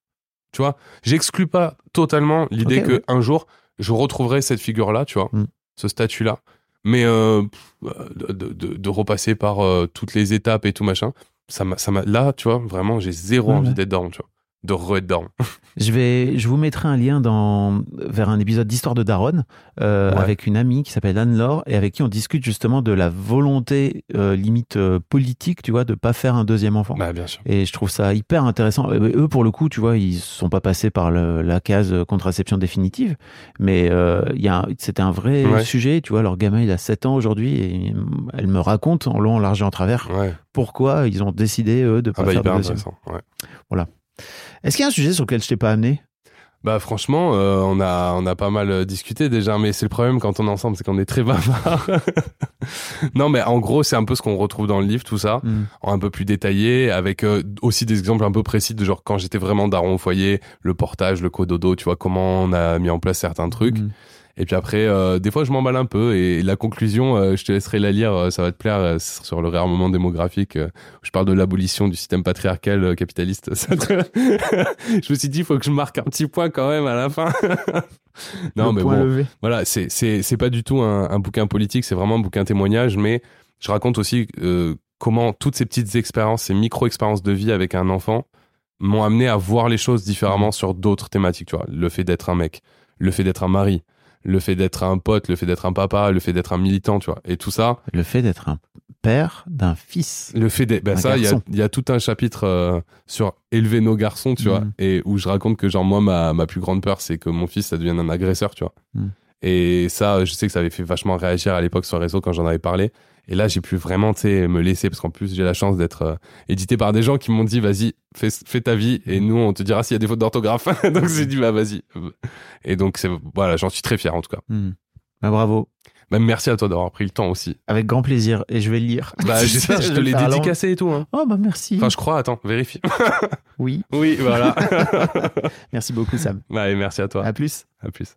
tu vois, j'exclus pas totalement l'idée Ok, que ouais. un jour, je retrouverai cette figure-là, tu vois, Mm. ce statut-là. Mais euh, de, de- de- de repasser par toutes les étapes et tout machin, ça m'a, ça m'a, là, tu vois, vraiment, j'ai zéro Ouais, envie ouais. d'être daron, tu vois, de daron. Je vais, je vous mettrai un lien dans vers un épisode d'Histoire de Daronne euh, Ouais. avec une amie qui s'appelle Anne-Laure et avec qui on discute justement de la volonté euh, limite euh, politique, tu vois, de pas faire un deuxième enfant. bah, bien sûr. Et je trouve ça hyper intéressant. Euh, Eux, pour le coup, tu vois, ils sont pas passés par le- la case contraception définitive, mais euh, c'était un vrai Ouais. sujet. Tu vois, leur gamin, il a 7 ans aujourd'hui et elle me raconte en long, en large et en travers Ouais. pourquoi ils ont décidé, eux, de pas Ah bah, faire de deuxième. intéressant. Est-ce qu'il y a un sujet sur lequel je t'ai pas amené? Bah franchement, euh, on a on a pas mal euh, discuté déjà, mais c'est le problème quand on est ensemble, c'est qu'on est très bavard. non, mais en gros, c'est un peu ce qu'on retrouve dans le livre, tout ça, Hmm. en un peu plus détaillé, avec euh, aussi des exemples un peu précis de genre quand j'étais vraiment daron au foyer, le portage, le cododo, tu vois comment on a mis en place certains trucs. Hmm. Et puis après, euh, des fois, je m'emballe un peu. Et la conclusion, euh, je te laisserai la lire, euh, ça va te plaire, sur le réarmement démographique. où je parle de l'abolition du système patriarcal capitaliste. Je me suis dit, il faut que je marque un petit point quand même à la fin. non, Le mais point bon, levé. voilà, c'est c'est c'est pas du tout un, un bouquin politique, c'est vraiment un bouquin témoignage, mais je raconte aussi euh, comment toutes ces petites expériences, ces micro expériences de vie avec un enfant m'ont amené à voir les choses différemment sur d'autres thématiques, tu vois. Le fait d'être un mec, le fait d'être un mari, le fait d'être un pote, le fait d'être un papa, le fait d'être un militant, tu vois. Et tout ça, Le fait d'être un père d'un fils. le fait d'être. Ben ça, il y a, y tout un chapitre euh, sur élever nos garçons, tu vois. Mhm. Et où je raconte que, genre, moi, ma, ma plus grande peur, c'est que mon fils, ça devienne un agresseur, tu vois. Mhm. Et ça, je sais que ça avait fait vachement réagir à l'époque sur les réseaux quand j'en avais parlé. Et là, j'ai pu vraiment, me laisser, parce qu'en plus, j'ai la chance d'être euh, édité par des gens qui m'ont dit, vas-y, fais, fais ta vie, et nous, on te dira s'il y a des fautes d'orthographe. donc, j'ai dit, bah, vas-y. Et donc, voilà, j'en suis très fier, en tout cas. Bah, bravo. Même merci à toi d'avoir pris le temps aussi. Avec grand plaisir. Et je vais le lire. Bah, j'espère, je vais te l'ai dédicacé et tout, hein. Oh, bah merci. Enfin, je crois, attends, vérifie. Oui. oui, voilà. Merci beaucoup, Sam. Ouais, merci à toi. À plus. À plus.